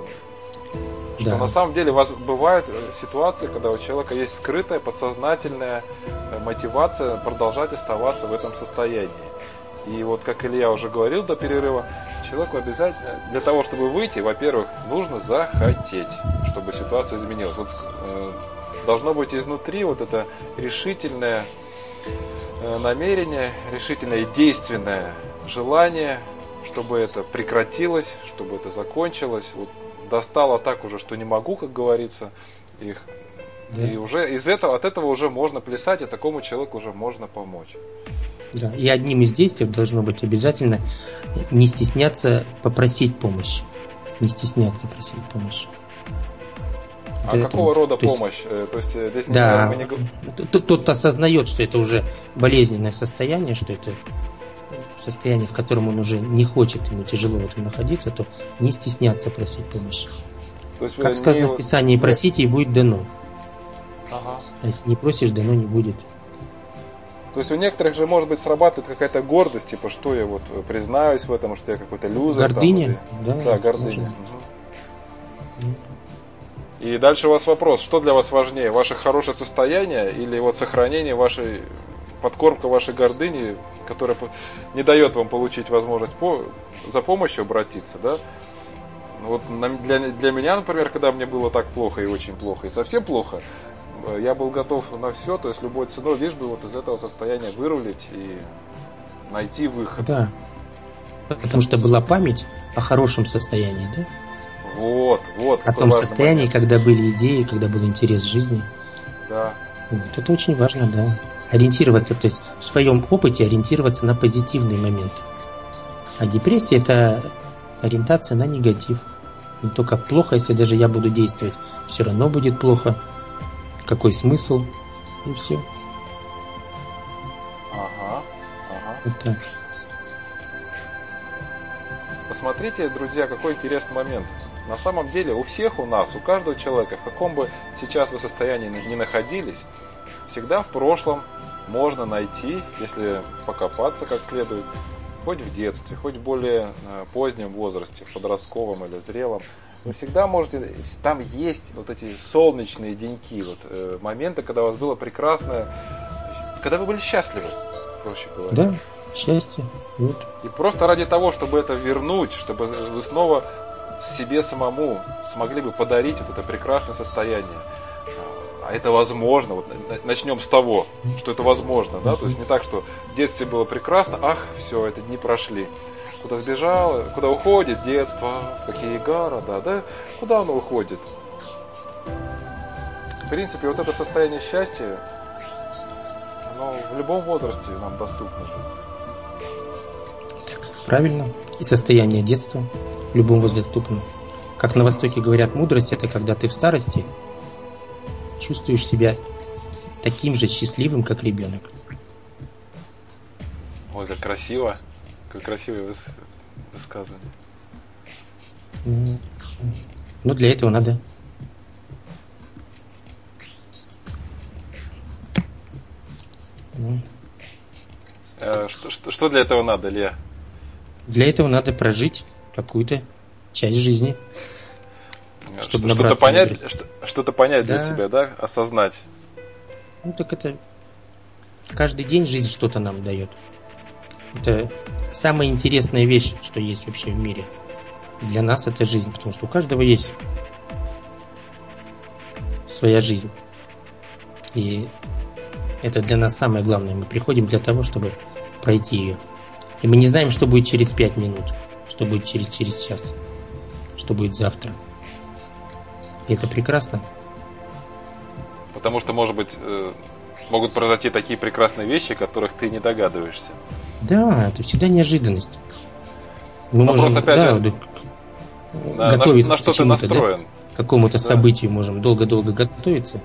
что да. на самом деле вас бывают э, ситуации, когда у человека есть скрытая подсознательная э, мотивация продолжать оставаться в этом состоянии. И вот как Илья уже говорил до перерыва, человеку обязательно, для того, чтобы выйти, во-первых, нужно захотеть, чтобы ситуация изменилась. Вот, э, должно быть изнутри вот это решительное э, намерение, решительное и действенное желание, чтобы это прекратилось, чтобы это закончилось. Вот достало так уже, что не могу, как говорится, их. Да. И уже из этого, от этого уже можно плясать, и такому человеку уже можно помочь. Да. И одним из действий должно быть обязательно не стесняться попросить помощи. Не стесняться просить помощи. А это, какого рода то помощь? Есть, э, то есть э, здесь да, не... тот, тот осознает, что это уже болезненное состояние, что это состояние, в котором он уже не хочет, ему тяжело в этом находиться, то не стесняться просить помощи. То есть как сказано не... в Писании, просите и будет дано. Ага. А если не просишь, дано не будет. То есть у некоторых же может быть срабатывает какая-то гордость, типа что я вот признаюсь в этом, что я какой-то люзер. Гордыня, там, да. Да, гордыня. Угу. И дальше у вас вопрос, что для вас важнее, ваше хорошее состояние или вот сохранение вашей, подкормка вашей гордыни, которая не дает вам получить возможность по, за помощью обратиться, да? Вот для, для меня, например, когда мне было так плохо и очень плохо, и совсем плохо, э, я был готов на все, то есть любой ценой, лишь бы вот из этого состояния вырулить и найти выход. Да. Потому что была память о хорошем состоянии, да? Вот, вот. О том состоянии, момент. когда были идеи, когда был интерес жизни. Да. Вот, это очень важно, да. Ориентироваться, то есть в своем опыте ориентироваться на позитивные моменты. А депрессия это ориентация на негатив. Не только плохо, если даже я буду действовать, все равно будет плохо. Какой смысл? И все. Ага, ага. Вот так. Посмотрите, друзья, какой интересный момент. На самом деле у всех у нас, у каждого человека, в каком бы сейчас вы состоянии не находились, всегда в прошлом можно найти, если покопаться как следует, хоть в детстве, хоть в более э, позднем возрасте, в подростковом или зрелом, вы всегда можете, там есть вот эти солнечные деньки, вот э, моменты, когда у вас было прекрасное, когда вы были счастливы, проще говоря. Да, счастье. Вот. И просто ради того, чтобы это вернуть, чтобы вы снова себе самому смогли бы подарить вот это прекрасное состояние. А это возможно. Вот начнем с того, что это возможно, да, то есть не так, что в детстве было прекрасно, ах, все, эти дни прошли. Куда сбежал, куда уходит детство, в какие города, да, куда оно уходит? В принципе, вот это состояние счастья, оно в любом возрасте нам доступно же. Так, правильно. И состояние детства в любом возрасте доступно. Как на Востоке говорят, мудрость это когда ты в старости чувствуешь себя таким же счастливым, как ребенок. Ой, как красиво. Как красивое выс... высказывание. Ну, для этого надо э, что, что, что для этого надо, Илья? Для этого надо прожить какую-то часть жизни. Чтобы что-то понять, что-то понять да. для себя, да, осознать. Ну так это каждый день жизнь что-то нам дает. Это самая интересная вещь, что есть вообще в мире. Для нас это жизнь, потому что у каждого есть своя жизнь. И это для нас самое главное. Мы приходим для того, чтобы пройти ее. И мы не знаем, что будет через пять минут что будет через, через час, что будет завтра. И это прекрасно. Потому что, может быть, э, могут произойти такие прекрасные вещи, которых ты не догадываешься. Да, это всегда неожиданность. Мы Но можем, опять да, же, на, готовиться на, на что ты настроен. Да? Какому-то да. событию можем долго-долго готовиться,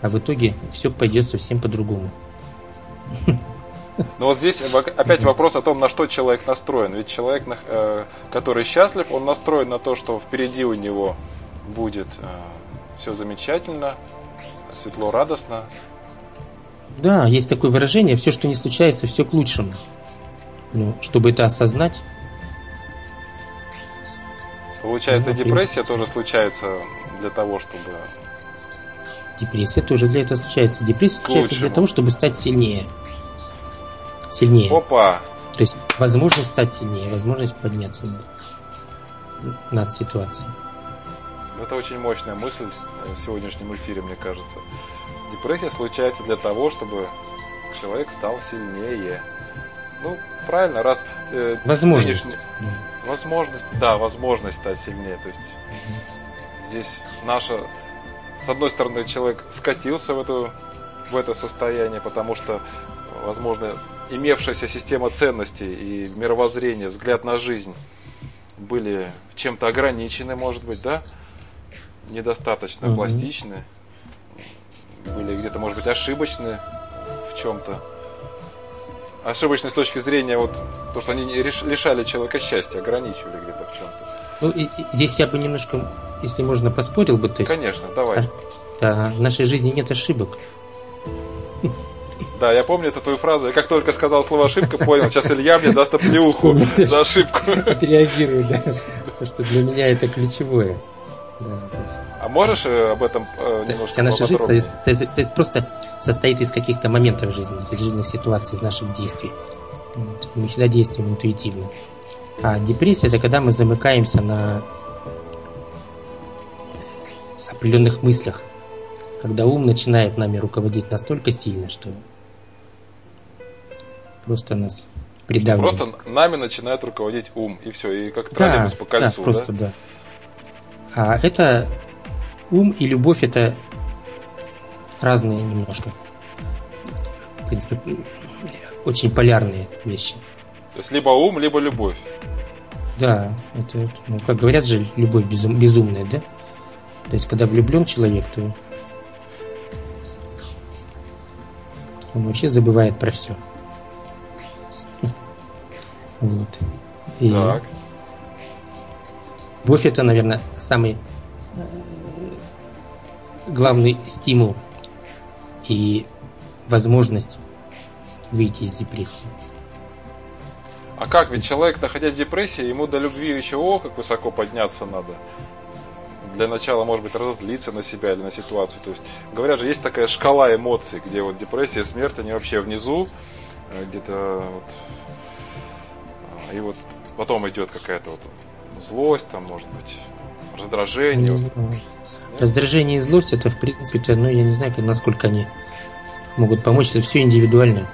а в итоге все пойдет совсем по-другому. Но вот здесь опять вопрос о том, на что человек настроен. Ведь человек, э, который счастлив, он настроен на то, что впереди у него будет э, все замечательно, светло, радостно. Да, есть такое выражение, все, что не случается, все к лучшему. Ну, чтобы это осознать. Получается, ну, депрессия тоже случается для того, чтобы... Депрессия тоже для этого случается. Депрессия случается для того, чтобы стать сильнее сильнее. Опа! То есть возможность стать сильнее, возможность подняться над ситуацией. Это очень мощная мысль в сегодняшнем эфире, мне кажется. Депрессия случается для того, чтобы человек стал сильнее. Ну, правильно, раз... Э, возможность. Нынешний... Возможность, да, возможность стать сильнее. То есть угу. здесь наша... С одной стороны, человек скатился в, эту, в это состояние, потому что, возможно, имевшаяся система ценностей и мировоззрение, взгляд на жизнь были чем-то ограничены, может быть, да? Недостаточно mm-hmm. пластичны, были где-то, может быть, ошибочны в чем-то. ошибочной с точки зрения вот то, что они лишали человека счастья, ограничивали где-то в чем-то. Ну, и, и, здесь я бы немножко, если можно, поспорил бы. То есть, Конечно, давай. Да, в нашей жизни нет ошибок. Да, я помню эту твою фразу. Я как только сказал слово ошибка, понял, сейчас Илья мне даст *laughs* оплеуху за ошибку. *laughs* Отреагирую, да. Потому что для меня это ключевое. Да, есть... А можешь э, об этом э, немножко Вся наша жизнь со, со, со, просто состоит из каких-то моментов жизни, из жизненных ситуаций, из наших действий. Мы всегда действуем интуитивно. А депрессия это когда мы замыкаемся на определенных мыслях, когда ум начинает нами руководить настолько сильно, что просто нас придавливает. Просто нами начинает руководить ум, и все, и как да, по кольцу, да? просто да. А это ум и любовь это разные немножко. В принципе, очень полярные вещи. То есть либо ум, либо любовь. Да, это, ну, как говорят же, любовь безум, безумная, да? То есть, когда влюблен человек, то он вообще забывает про все. *laughs* Вот. И так. Это, наверное, самый э, главный стимул и возможность выйти из депрессии. А как? Ведь человек, находясь в депрессии, ему до любви еще о, как высоко подняться надо. Для начала, может быть, разозлиться на себя или на ситуацию. То есть, говорят же, есть такая шкала эмоций, где вот депрессия, смерть, они вообще внизу, э, где-то вот, а, и вот потом идет какая-то вот злость, там, может быть, раздражение. Раздражение и злость это, в принципе, ну, я не знаю, насколько они могут помочь. Это все индивидуально,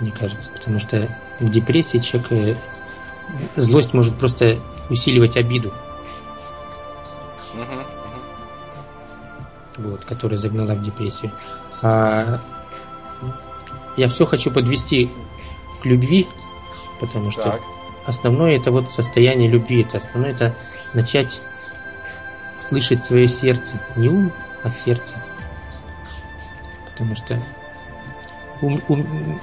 мне кажется, потому что в депрессии человек э, злость может просто усиливать обиду. Вот, которая загнала в депрессию. А я все хочу подвести к любви, потому что так. Основное это вот состояние любви, это основное это начать слышать свое сердце, не ум, а сердце. Потому что ум, ум,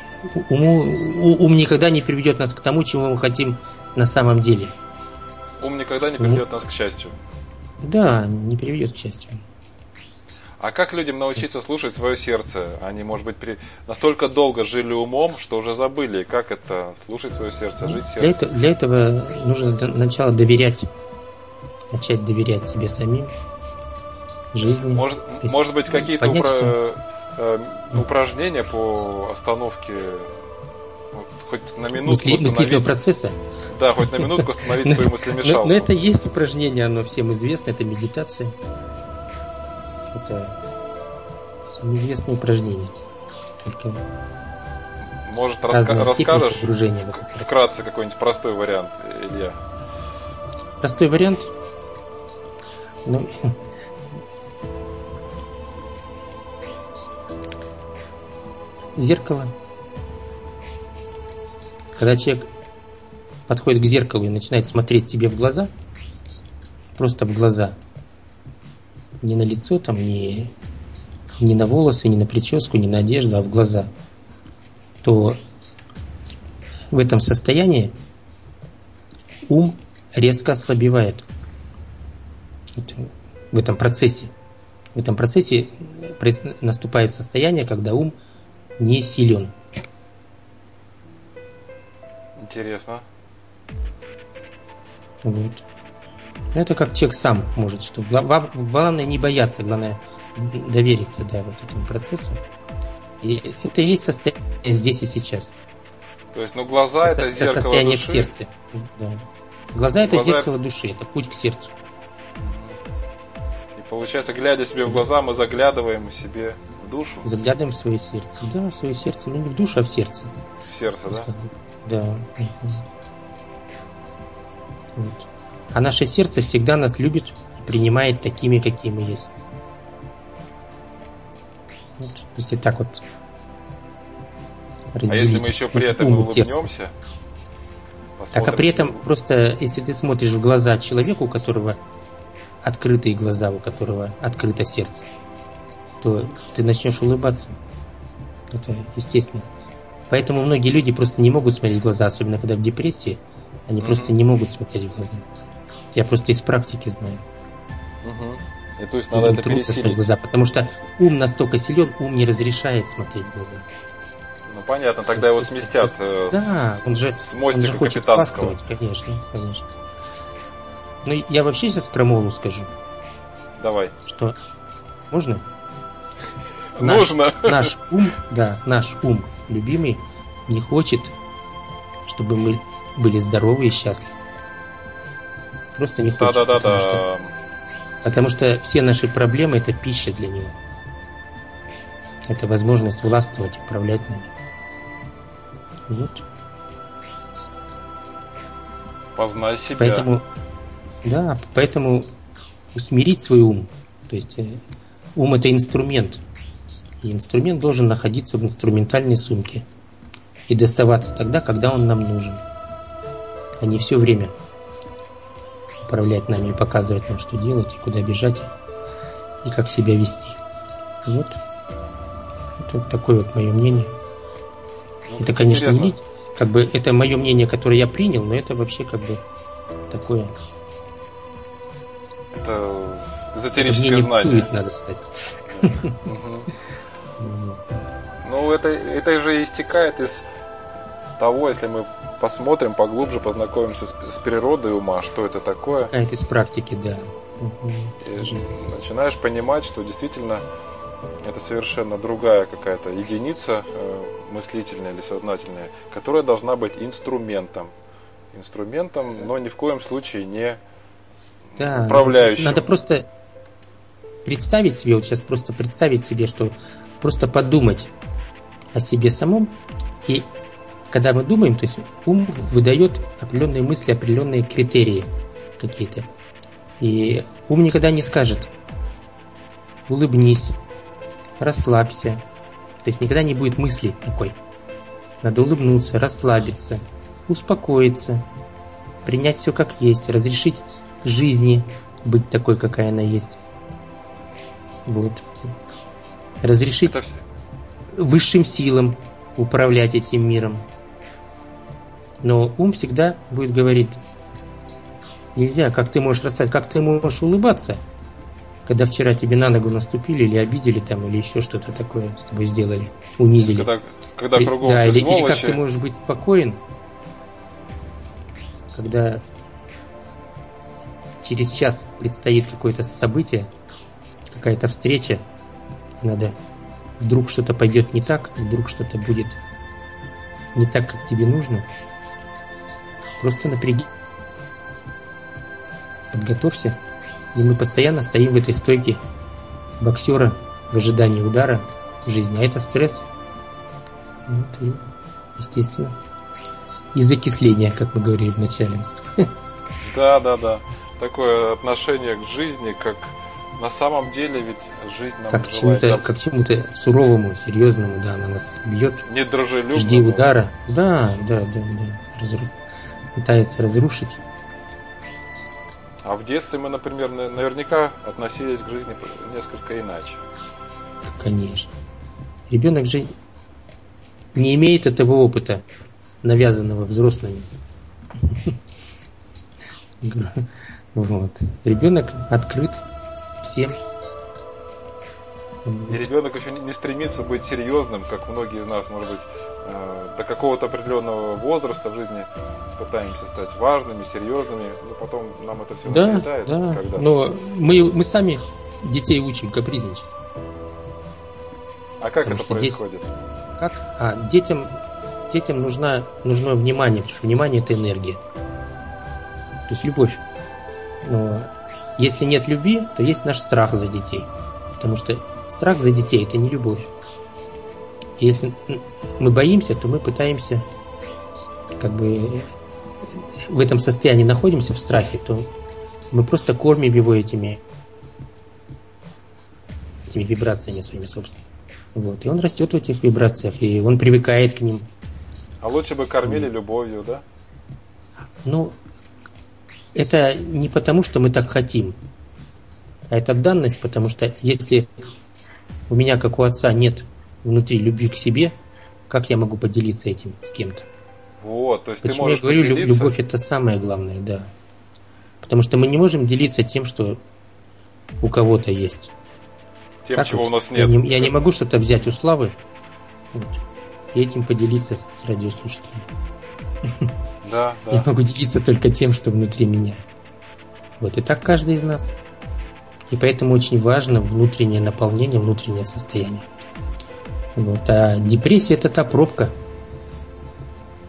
уму, ум никогда не приведет нас к тому, чего мы хотим на самом деле. Ум никогда не приведет ум... нас к счастью. Да, не приведет к счастью. А как людям научиться слушать свое сердце? Они, может быть, при... настолько долго жили умом, что уже забыли, как это слушать свое сердце, жить сердцем. Для, это, для этого нужно сначала доверять, начать доверять себе самим, жизни. Может, может быть, какие-то понять, упро... что э, упражнения по остановке вот, хоть на минутку Мысли, мыслительного процесса? Да, хоть на минутку остановить *laughs* свою мыслемешалку. Но это есть упражнение, оно всем известно, это медитация. Это известное упражнение. Только может, раска- расскажешь вкратце какой-нибудь простой вариант, Илья? Простой вариант? Ну, зеркало. Когда человек подходит к зеркалу и начинает смотреть себе в глаза, просто в глаза, не на лицо, там, не, не на волосы, не на прическу, не на одежду, а в глаза, то в этом состоянии ум резко ослабевает. В этом процессе. В этом процессе наступает состояние, когда ум не силен. Интересно. Вот. Это как человек сам может, что главное не бояться, главное довериться да, вот этому процессу. И это и есть состояние здесь и сейчас. То есть, ну глаза это, это зеркало состояние души. в сердце. Да. Глаза это глаза... зеркало души, это путь к сердцу. И получается, глядя себе в глаза, мы заглядываем себе в душу? Заглядываем в свое сердце. Да, в свое сердце. Ну, не в душу, а в сердце. В сердце, да? Да. Вот. А наше сердце всегда нас любит и принимает такими, какие мы есть. Вот, если так вот разделить. А если мы еще при этом улыбнемся? Так, а при этом просто, если ты смотришь в глаза человеку, у которого открытые глаза, у которого открыто сердце, то ты начнешь улыбаться. Это естественно. Поэтому многие люди просто не могут смотреть в глаза, особенно когда в депрессии. Они mm-hmm. просто не могут смотреть в глаза. Я просто из практики знаю. Угу. И то есть надо это пересилить. Глаза, потому что ум настолько силен, ум не разрешает смотреть глаза. Ну понятно, тогда его сместят. Э, да, он же, с он же хочет хвастывать, конечно, конечно. Ну, я вообще сейчас про Молу скажу. Давай. Что? Можно? Нужно. Наш, наш ум, да, наш ум любимый не хочет, чтобы мы были здоровы и счастливы. Просто не хочет. Да, да, да, потому. Что, потому что все наши проблемы это пища для него. Это возможность властвовать, управлять нами. Вот. Познай себя. Поэтому, да, поэтому усмирить свой ум. То есть э, ум это инструмент. И инструмент должен находиться в инструментальной сумке. И доставаться тогда, когда он нам нужен. А не все время управлять нами и показывать нам, что делать, и куда бежать, и как себя вести. Вот. Это вот такое вот мое мнение. Ну, это, конечно, не, как бы это мое мнение, которое я принял, но это вообще как бы такое. Это эзотерическое это знание. Бутует, надо сказать. *laughs* Ну, это, это же истекает из того, если мы посмотрим поглубже, познакомимся с, с природой ума, что это такое. Истекает из практики, да. начинаешь понимать, что действительно это совершенно другая какая-то единица э, мыслительная или сознательная, которая должна быть инструментом. Инструментом, но ни в коем случае не да, управляющим. Надо просто представить себе, вот сейчас просто представить себе, что просто подумать о себе самом. И когда мы думаем, то есть ум выдает определенные мысли, определенные критерии какие-то. И ум никогда не скажет улыбнись, расслабься. То есть никогда не будет мысли такой. Надо улыбнуться, расслабиться, успокоиться, принять все как есть, разрешить жизни быть такой, какая она есть. Вот. Разрешить Это... высшим силам управлять этим миром. Но ум всегда будет говорить, нельзя, как ты можешь расстать, как ты можешь улыбаться, когда вчера тебе на ногу наступили или обидели там, или еще что-то такое с тобой сделали, унизили. Когда, когда кругом да, или, или как ты можешь быть спокоен, когда через час предстоит какое-то событие, какая-то встреча, надо вдруг что-то пойдет не так, вдруг что-то будет не так, как тебе нужно, просто напряги. Подготовься и мы постоянно стоим в этой стойке боксера в ожидании удара в жизни. А это стресс. Вот, и, естественно, и закисление, как мы говорили в начале. *laughs* Да, да, да. Такое отношение к жизни, как на самом деле ведь жизнь нам как чему-то, как чему-то суровому, серьезному, да, она нас бьет. Недружелюбному. Жди удара. Да, да, да, да. Разру... Пытается разрушить. А в детстве мы, например, наверняка относились к жизни несколько иначе. Конечно. Ребенок же не имеет этого опыта, навязанного взрослыми. *laughs* Вот. Ребенок открыт всем. И ребенок еще не стремится быть серьезным, как многие из нас, может быть, до какого-то определенного возраста в жизни пытаемся стать важными, серьезными, но потом нам это все да, надоедает. Да, когда но мы, мы сами детей учим капризничать. А как Потому это происходит? Дети, как? А, детям, детям нужна, нужно внимание, потому что внимание это энергия. То есть любовь. Но если нет любви, то есть наш страх за детей. Потому что страх за детей это не любовь. Если мы боимся, то мы пытаемся как бы в этом состоянии находимся в страхе, то мы просто кормим его этими, этими вибрациями своими собственными. Вот. И он растет в этих вибрациях, и он привыкает к ним. А лучше бы кормили любовью, да? Ну, это не потому, что мы так хотим, а это данность, потому что если у меня, как у отца, нет внутри любви к себе, как я могу поделиться этим с кем-то? Вот, то есть Почему ты можешь я говорю, поделиться- любовь это самое главное, да. Потому что мы не можем делиться тем, что у кого-то есть. тем, Так чего вот, у нас Я нет. не, я не могу что-то взять у Славы вот, и этим поделиться с радиослушателями. *laughs* Да, Я да. могу делиться только тем, что внутри меня. Вот и так каждый из нас. И поэтому очень важно внутреннее наполнение, внутреннее состояние. Вот. А депрессия это та пробка,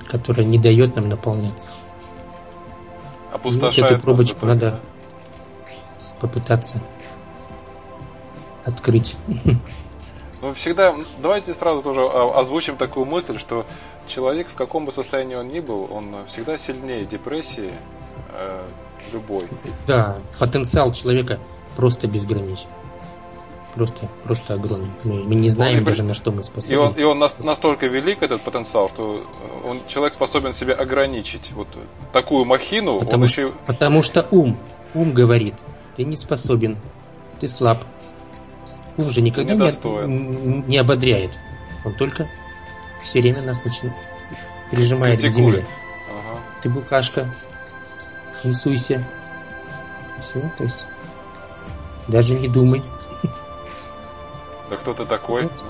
которая не дает нам наполняться. И вот Опустошает эту пробочку надо попытаться открыть. *laughs* Ну, всегда, давайте сразу тоже о- озвучим такую мысль, что человек, в каком бы состоянии он ни был, он всегда сильнее депрессии э, любой. Да, потенциал человека просто безграничен. Просто, просто огромен. Мы, мы не знаем и при- даже, на что мы И способны. он, и он нас- настолько велик, этот потенциал, что он, человек способен себя ограничить. Вот такую махину, Потому он что- еще... Потому что ум, ум говорит, ты не способен, ты слаб. Ум же никогда не, не ободряет. Он только все время нас начи- прижимает к земле. Ага. Ты букашка, не суйся. Все, то есть даже не думай. Да кто ты такой? Вот.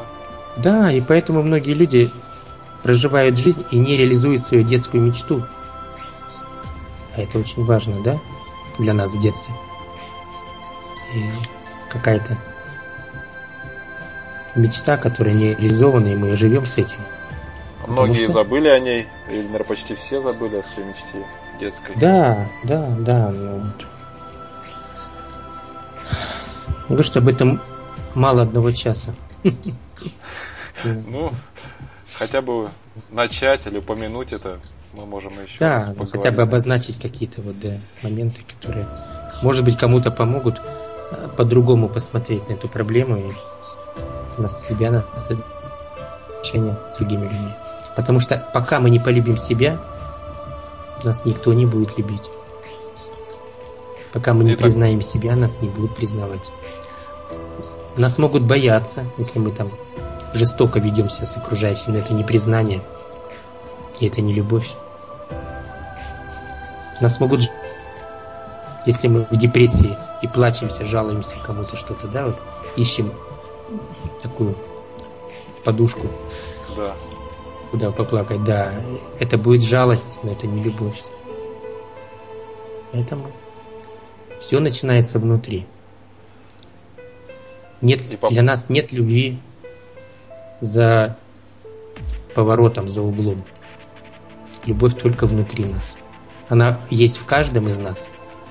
да? Да, и поэтому многие люди проживают жизнь и не реализуют свою детскую мечту. А это очень важно, да, для нас в детстве. И какая-то мечта, которая не реализована, и мы живем с этим. Многие что- забыли о ней, или, наверное, почти все забыли о своей мечте детской. Да, да, да. Ну. Я говорю, что об этом мало одного часа. Ну, хотя бы начать или упомянуть это мы можем еще Да, ну, хотя бы обозначить какие-то вот да, моменты, которые, может быть, кому-то помогут э, по-другому посмотреть на эту проблему и на себя, на отношения с другими людьми. Потому что пока мы не полюбим себя, нас никто не будет любить. Пока мы не признаем себя, нас не будут признавать. Нас могут бояться, если мы там жестоко ведемся с окружающими, но это не признание, и это не любовь. Нас могут, если мы в депрессии и плачемся, жалуемся кому-то что-то, да, вот ищем такую подушку, Да. куда поплакать, да, это будет жалость, но это не любовь. Поэтому все начинается внутри. Нет, И по- для нас нет любви за поворотом, за углом. Любовь только внутри нас. Она есть в каждом из нас.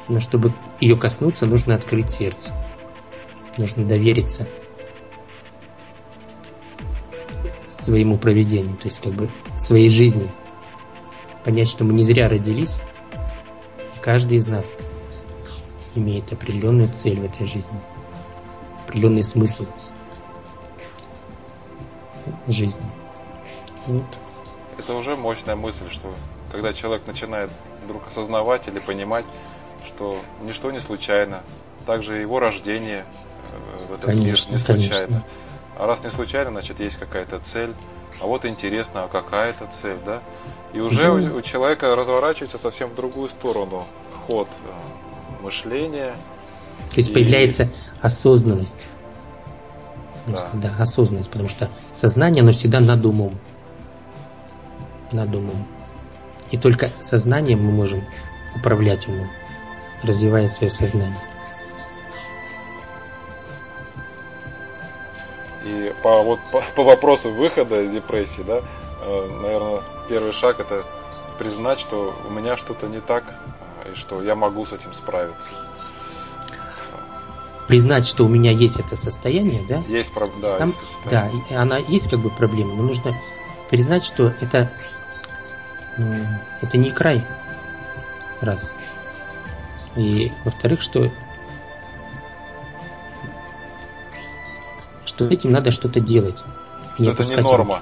Но чтобы ее коснуться, нужно открыть сердце. Нужно довериться своему проведению, то есть как бы своей жизни. Понять, что мы не зря родились, и каждый из нас имеет определенную цель в этой жизни, определенный смысл жизни. Вот. Это уже мощная мысль, что когда человек начинает вдруг осознавать или понимать, что ничто не случайно, также его рождение э, в этот Конечно, мир не случайно. конечно. А раз не случайно, значит есть какая-то цель. А вот интересно, а какая это цель, да? И уже у, у человека разворачивается совсем в другую сторону ход э, мышления. То есть И- появляется осознанность. Да. Просто, да, осознанность, потому что сознание, оно всегда над умом. Над умом. И только сознанием мы можем управлять умом, развивая свое сознание. И по, вот, по, по вопросу выхода из депрессии, да, э, наверное, первый шаг это признать, что у меня что-то не так, э, и что я могу с этим справиться. Признать, что у меня есть это состояние, да, Есть проб- да, Сам- да, и она есть как бы проблема, но нужно признать, что это, ну, это не край, раз. И во-вторых, что что этим надо что-то делать. Что это не норма.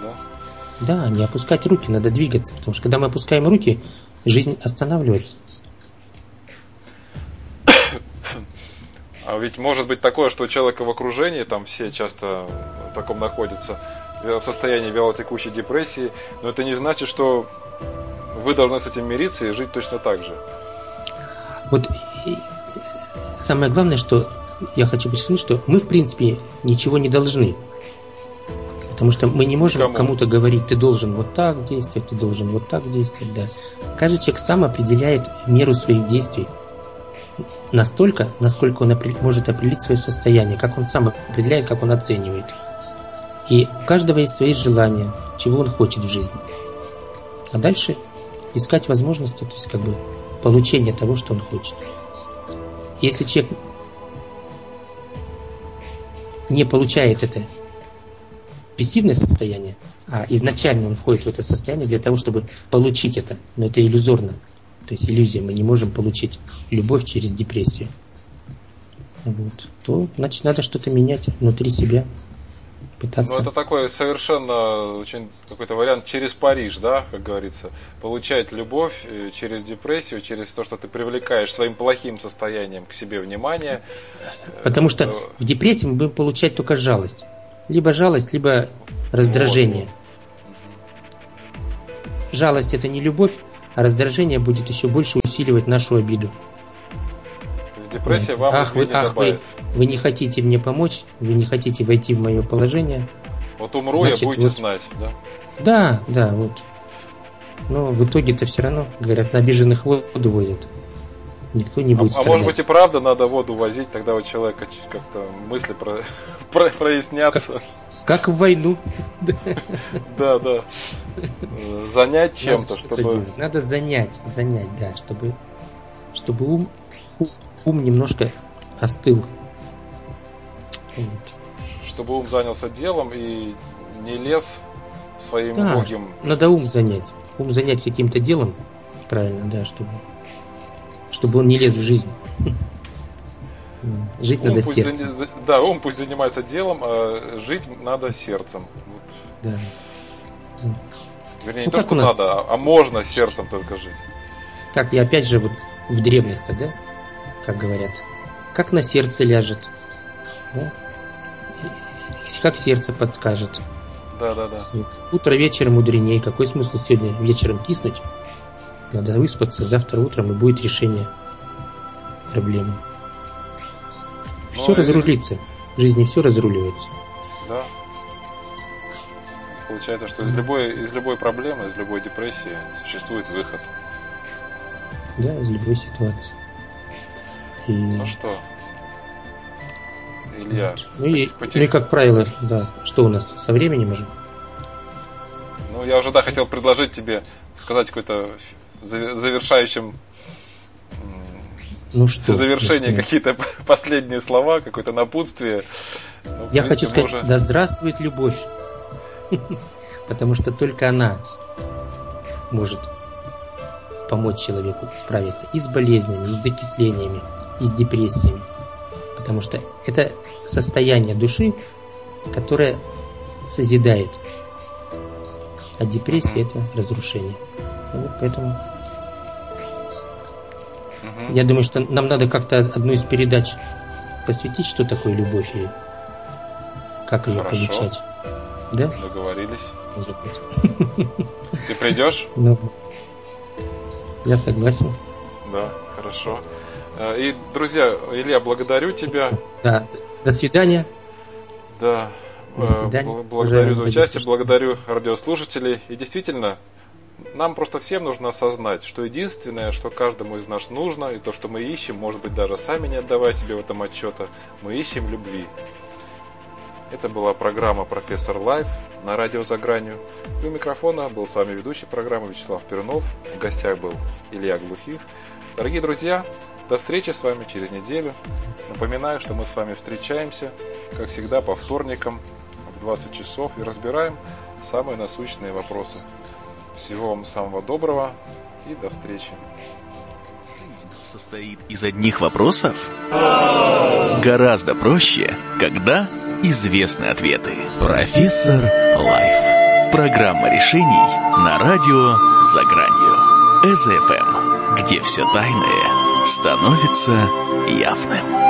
Да? руки. Да, не опускать руки, надо двигаться, потому что когда мы опускаем руки, жизнь останавливается. А ведь может быть такое, что у человека в окружении, там все часто в таком находятся, в состоянии вялотекущей депрессии, но это не значит, что вы должны с этим мириться и жить точно так же. Вот самое главное, что я хочу подчеркнуть, что мы, в принципе, ничего не должны. Потому что мы не можем Кому? кому-то говорить, ты должен вот так действовать, ты должен вот так действовать, да. Каждый человек сам определяет меру своих действий настолько, насколько он может определить свое состояние, как он сам определяет, как он оценивает. И у каждого есть свои желания, чего он хочет в жизни. А дальше искать возможности, то есть как бы получения того, что он хочет. Если человек не получает это пассивное состояние, а изначально он входит в это состояние для того, чтобы получить это. Но это иллюзорно. То есть иллюзия. Мы не можем получить любовь через депрессию. Вот. То, значит, надо что-то менять внутри себя. Пытаться. Ну, это такой совершенно очень какой-то вариант через Париж, да, как говорится. Получать любовь э, через депрессию, через то, что ты привлекаешь своим плохим состоянием к себе внимание. Потому что э, в депрессии мы будем получать только жалость. Либо жалость, либо раздражение. Жалость это не любовь, раздражение будет еще больше усиливать нашу обиду. Депрессия вам ах, вы, ах вы, вы не хотите мне помочь, вы не хотите войти в мое положение. Вот умру Значит, я, будете вот, знать, да? Да, да, вот. Но в итоге-то все равно, говорят, на обиженных воду возят. Никто не будет а, страдать. А может быть и правда надо воду возить, тогда у человека как-то мысли про, *laughs* про, прояснятся. Как, как в войну. Да, да. Занять чем-то, чтобы... Надо занять, занять, да, чтобы, чтобы ум, ум немножко остыл. Чтобы ум занялся делом и не лез своим да, убогим... Надо ум занять. Ум занять каким-то делом, правильно, да, чтобы чтобы он не лез в жизнь. Жить ум надо сердцем. За... Да, ум пусть занимается делом, а жить надо сердцем. Да. Вернее, ну, не то, что нас... надо, а можно сердцем только жить. Так, и опять же, вот в древности, да, как говорят, как на сердце ляжет, да? как сердце подскажет. Да, да, да. Утро вечер мудренее. Какой смысл сегодня вечером киснуть? Надо выспаться, завтра утром и будет решение проблемы. Все а разрулится. В жизни все разруливается. Да. Получается, что из любой, из любой проблемы, из любой депрессии существует выход. Да, из любой ситуации. И... Ну что, Илья. Ну и, потих... ну и как правило, да, что у нас со временем уже? Ну, я уже, да, хотел предложить тебе сказать какой-то завершающим ну что, завершение какие-то *laughs* последние слова, какое-то напутствие. Ну, Я принципе, хочу сказать, уже... да здравствует любовь. Потому что только она может помочь человеку справиться и с болезнями, и с закислениями, и с депрессиями. Потому что это состояние души, которое созидает. А депрессия это разрушение. Вот поэтому я думаю, что нам надо как-то одну из передач посвятить, что такое любовь и как ее Хорошо. получать. Да? Договорились. Ты придешь? Ну, я согласен. Да, хорошо. Э, и, друзья, Илья, благодарю тебя. Да, до свидания. Да, до свидания. благодарю за участие, благодарю радиослушателей. И действительно, нам просто всем нужно осознать, что единственное, что каждому из нас нужно, и то, что мы ищем, может быть, даже сами не отдавая себе в этом отчета, мы ищем любви. Это была программа «Профессор Лайф» на радио «За гранью». И у микрофона был с вами ведущий программы Вячеслав Перунов. В гостях был Илья Глухих. Дорогие друзья, до встречи с вами через неделю. Напоминаю, что мы с вами встречаемся, как всегда, по вторникам в 20 часов и разбираем самые насущные вопросы всего вам самого доброго и до встречи. Состоит из одних вопросов? Гораздо проще, когда известны ответы. Профессор Лайф. Программа решений на радио «За гранью». СФМ, где все тайное становится явным.